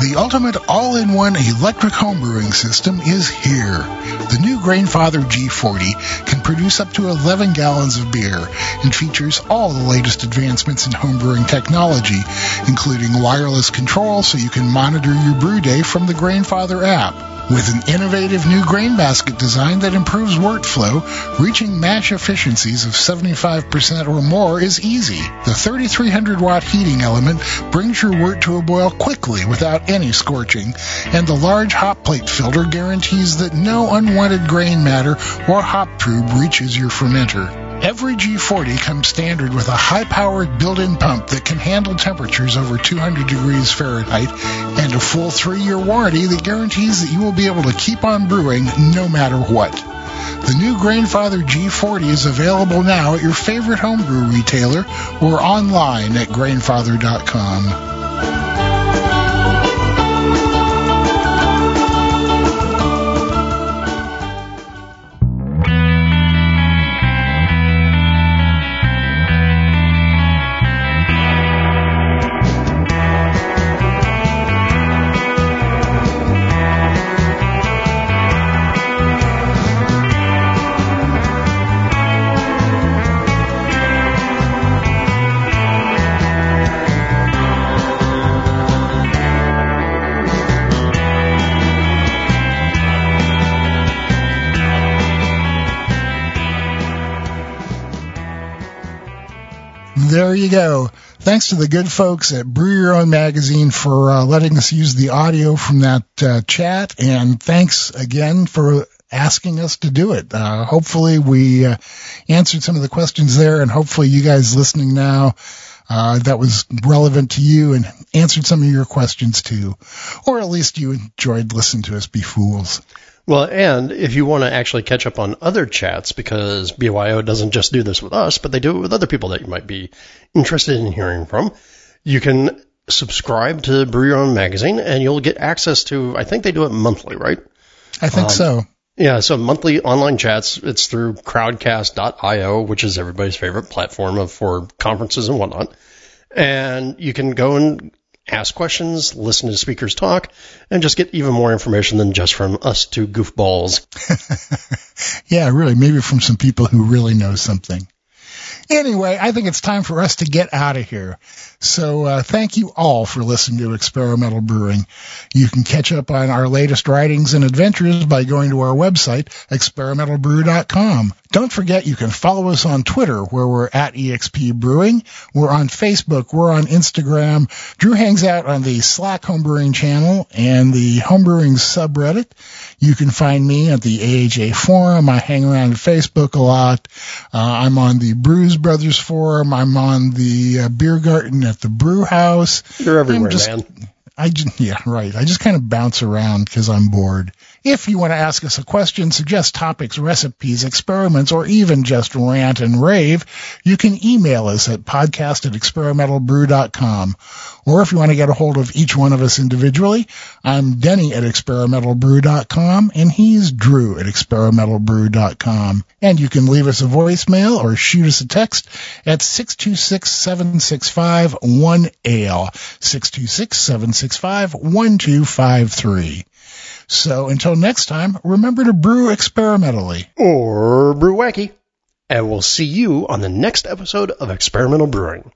The ultimate all-in-one electric homebrewing system is here. The new Grainfather G40 can produce up to 11 gallons of beer and features all the latest advancements in homebrewing technology, including wireless control so you can monitor your brew day from the Grainfather app. With an innovative new grain basket design that improves workflow, reaching mash efficiencies of 75% or more is easy. The 3300 watt heating element brings your wort to a boil quickly without any scorching, and the large hop plate filter guarantees that no unwanted grain matter or hop tube reaches your fermenter. Every G40 comes standard with a high-powered built-in pump that can handle temperatures over 200 degrees Fahrenheit and a full three-year warranty that guarantees that you will be able to keep on brewing no matter what. The new Grainfather G40 is available now at your favorite homebrew retailer or online at grainfather.com. you go. Thanks to the good folks at Brew Your Own Magazine for uh, letting us use the audio from that uh, chat, and thanks again for asking us to do it. Uh, hopefully, we uh, answered some of the questions there, and hopefully, you guys listening now. Uh, that was relevant to you and answered some of your questions too, or at least you enjoyed listening to us be fools. Well, and if you want to actually catch up on other chats, because BYO doesn't just do this with us, but they do it with other people that you might be interested in hearing from, you can subscribe to Brew Your Own Magazine and you'll get access to, I think they do it monthly, right? I think um, so. Yeah, so monthly online chats, it's through crowdcast.io, which is everybody's favorite platform of, for conferences and whatnot. And you can go and ask questions, listen to speakers talk, and just get even more information than just from us two goofballs. yeah, really, maybe from some people who really know something. Anyway, I think it's time for us to get out of here. So uh, thank you all for listening to Experimental Brewing. You can catch up on our latest writings and adventures by going to our website, experimentalbrew.com. Don't forget you can follow us on Twitter where we're at EXP Brewing. We're on Facebook. We're on Instagram. Drew hangs out on the Slack Homebrewing channel and the Homebrewing subreddit. You can find me at the AHA forum. I hang around Facebook a lot. Uh, I'm on the Brews Brothers forum. I'm on the uh, Beer Garden at the Brew House. You're everywhere, just, man. I yeah, right. I just kind of bounce around because I'm bored. If you want to ask us a question, suggest topics, recipes, experiments, or even just rant and rave, you can email us at podcast at experimentalbrew.com. Or if you want to get a hold of each one of us individually, I'm Denny at experimentalbrew.com and he's Drew at experimentalbrew.com. And you can leave us a voicemail or shoot us a text at 626-765-1AL, 626-765-1253. So until next time, remember to brew experimentally. Or brew wacky. And we'll see you on the next episode of Experimental Brewing.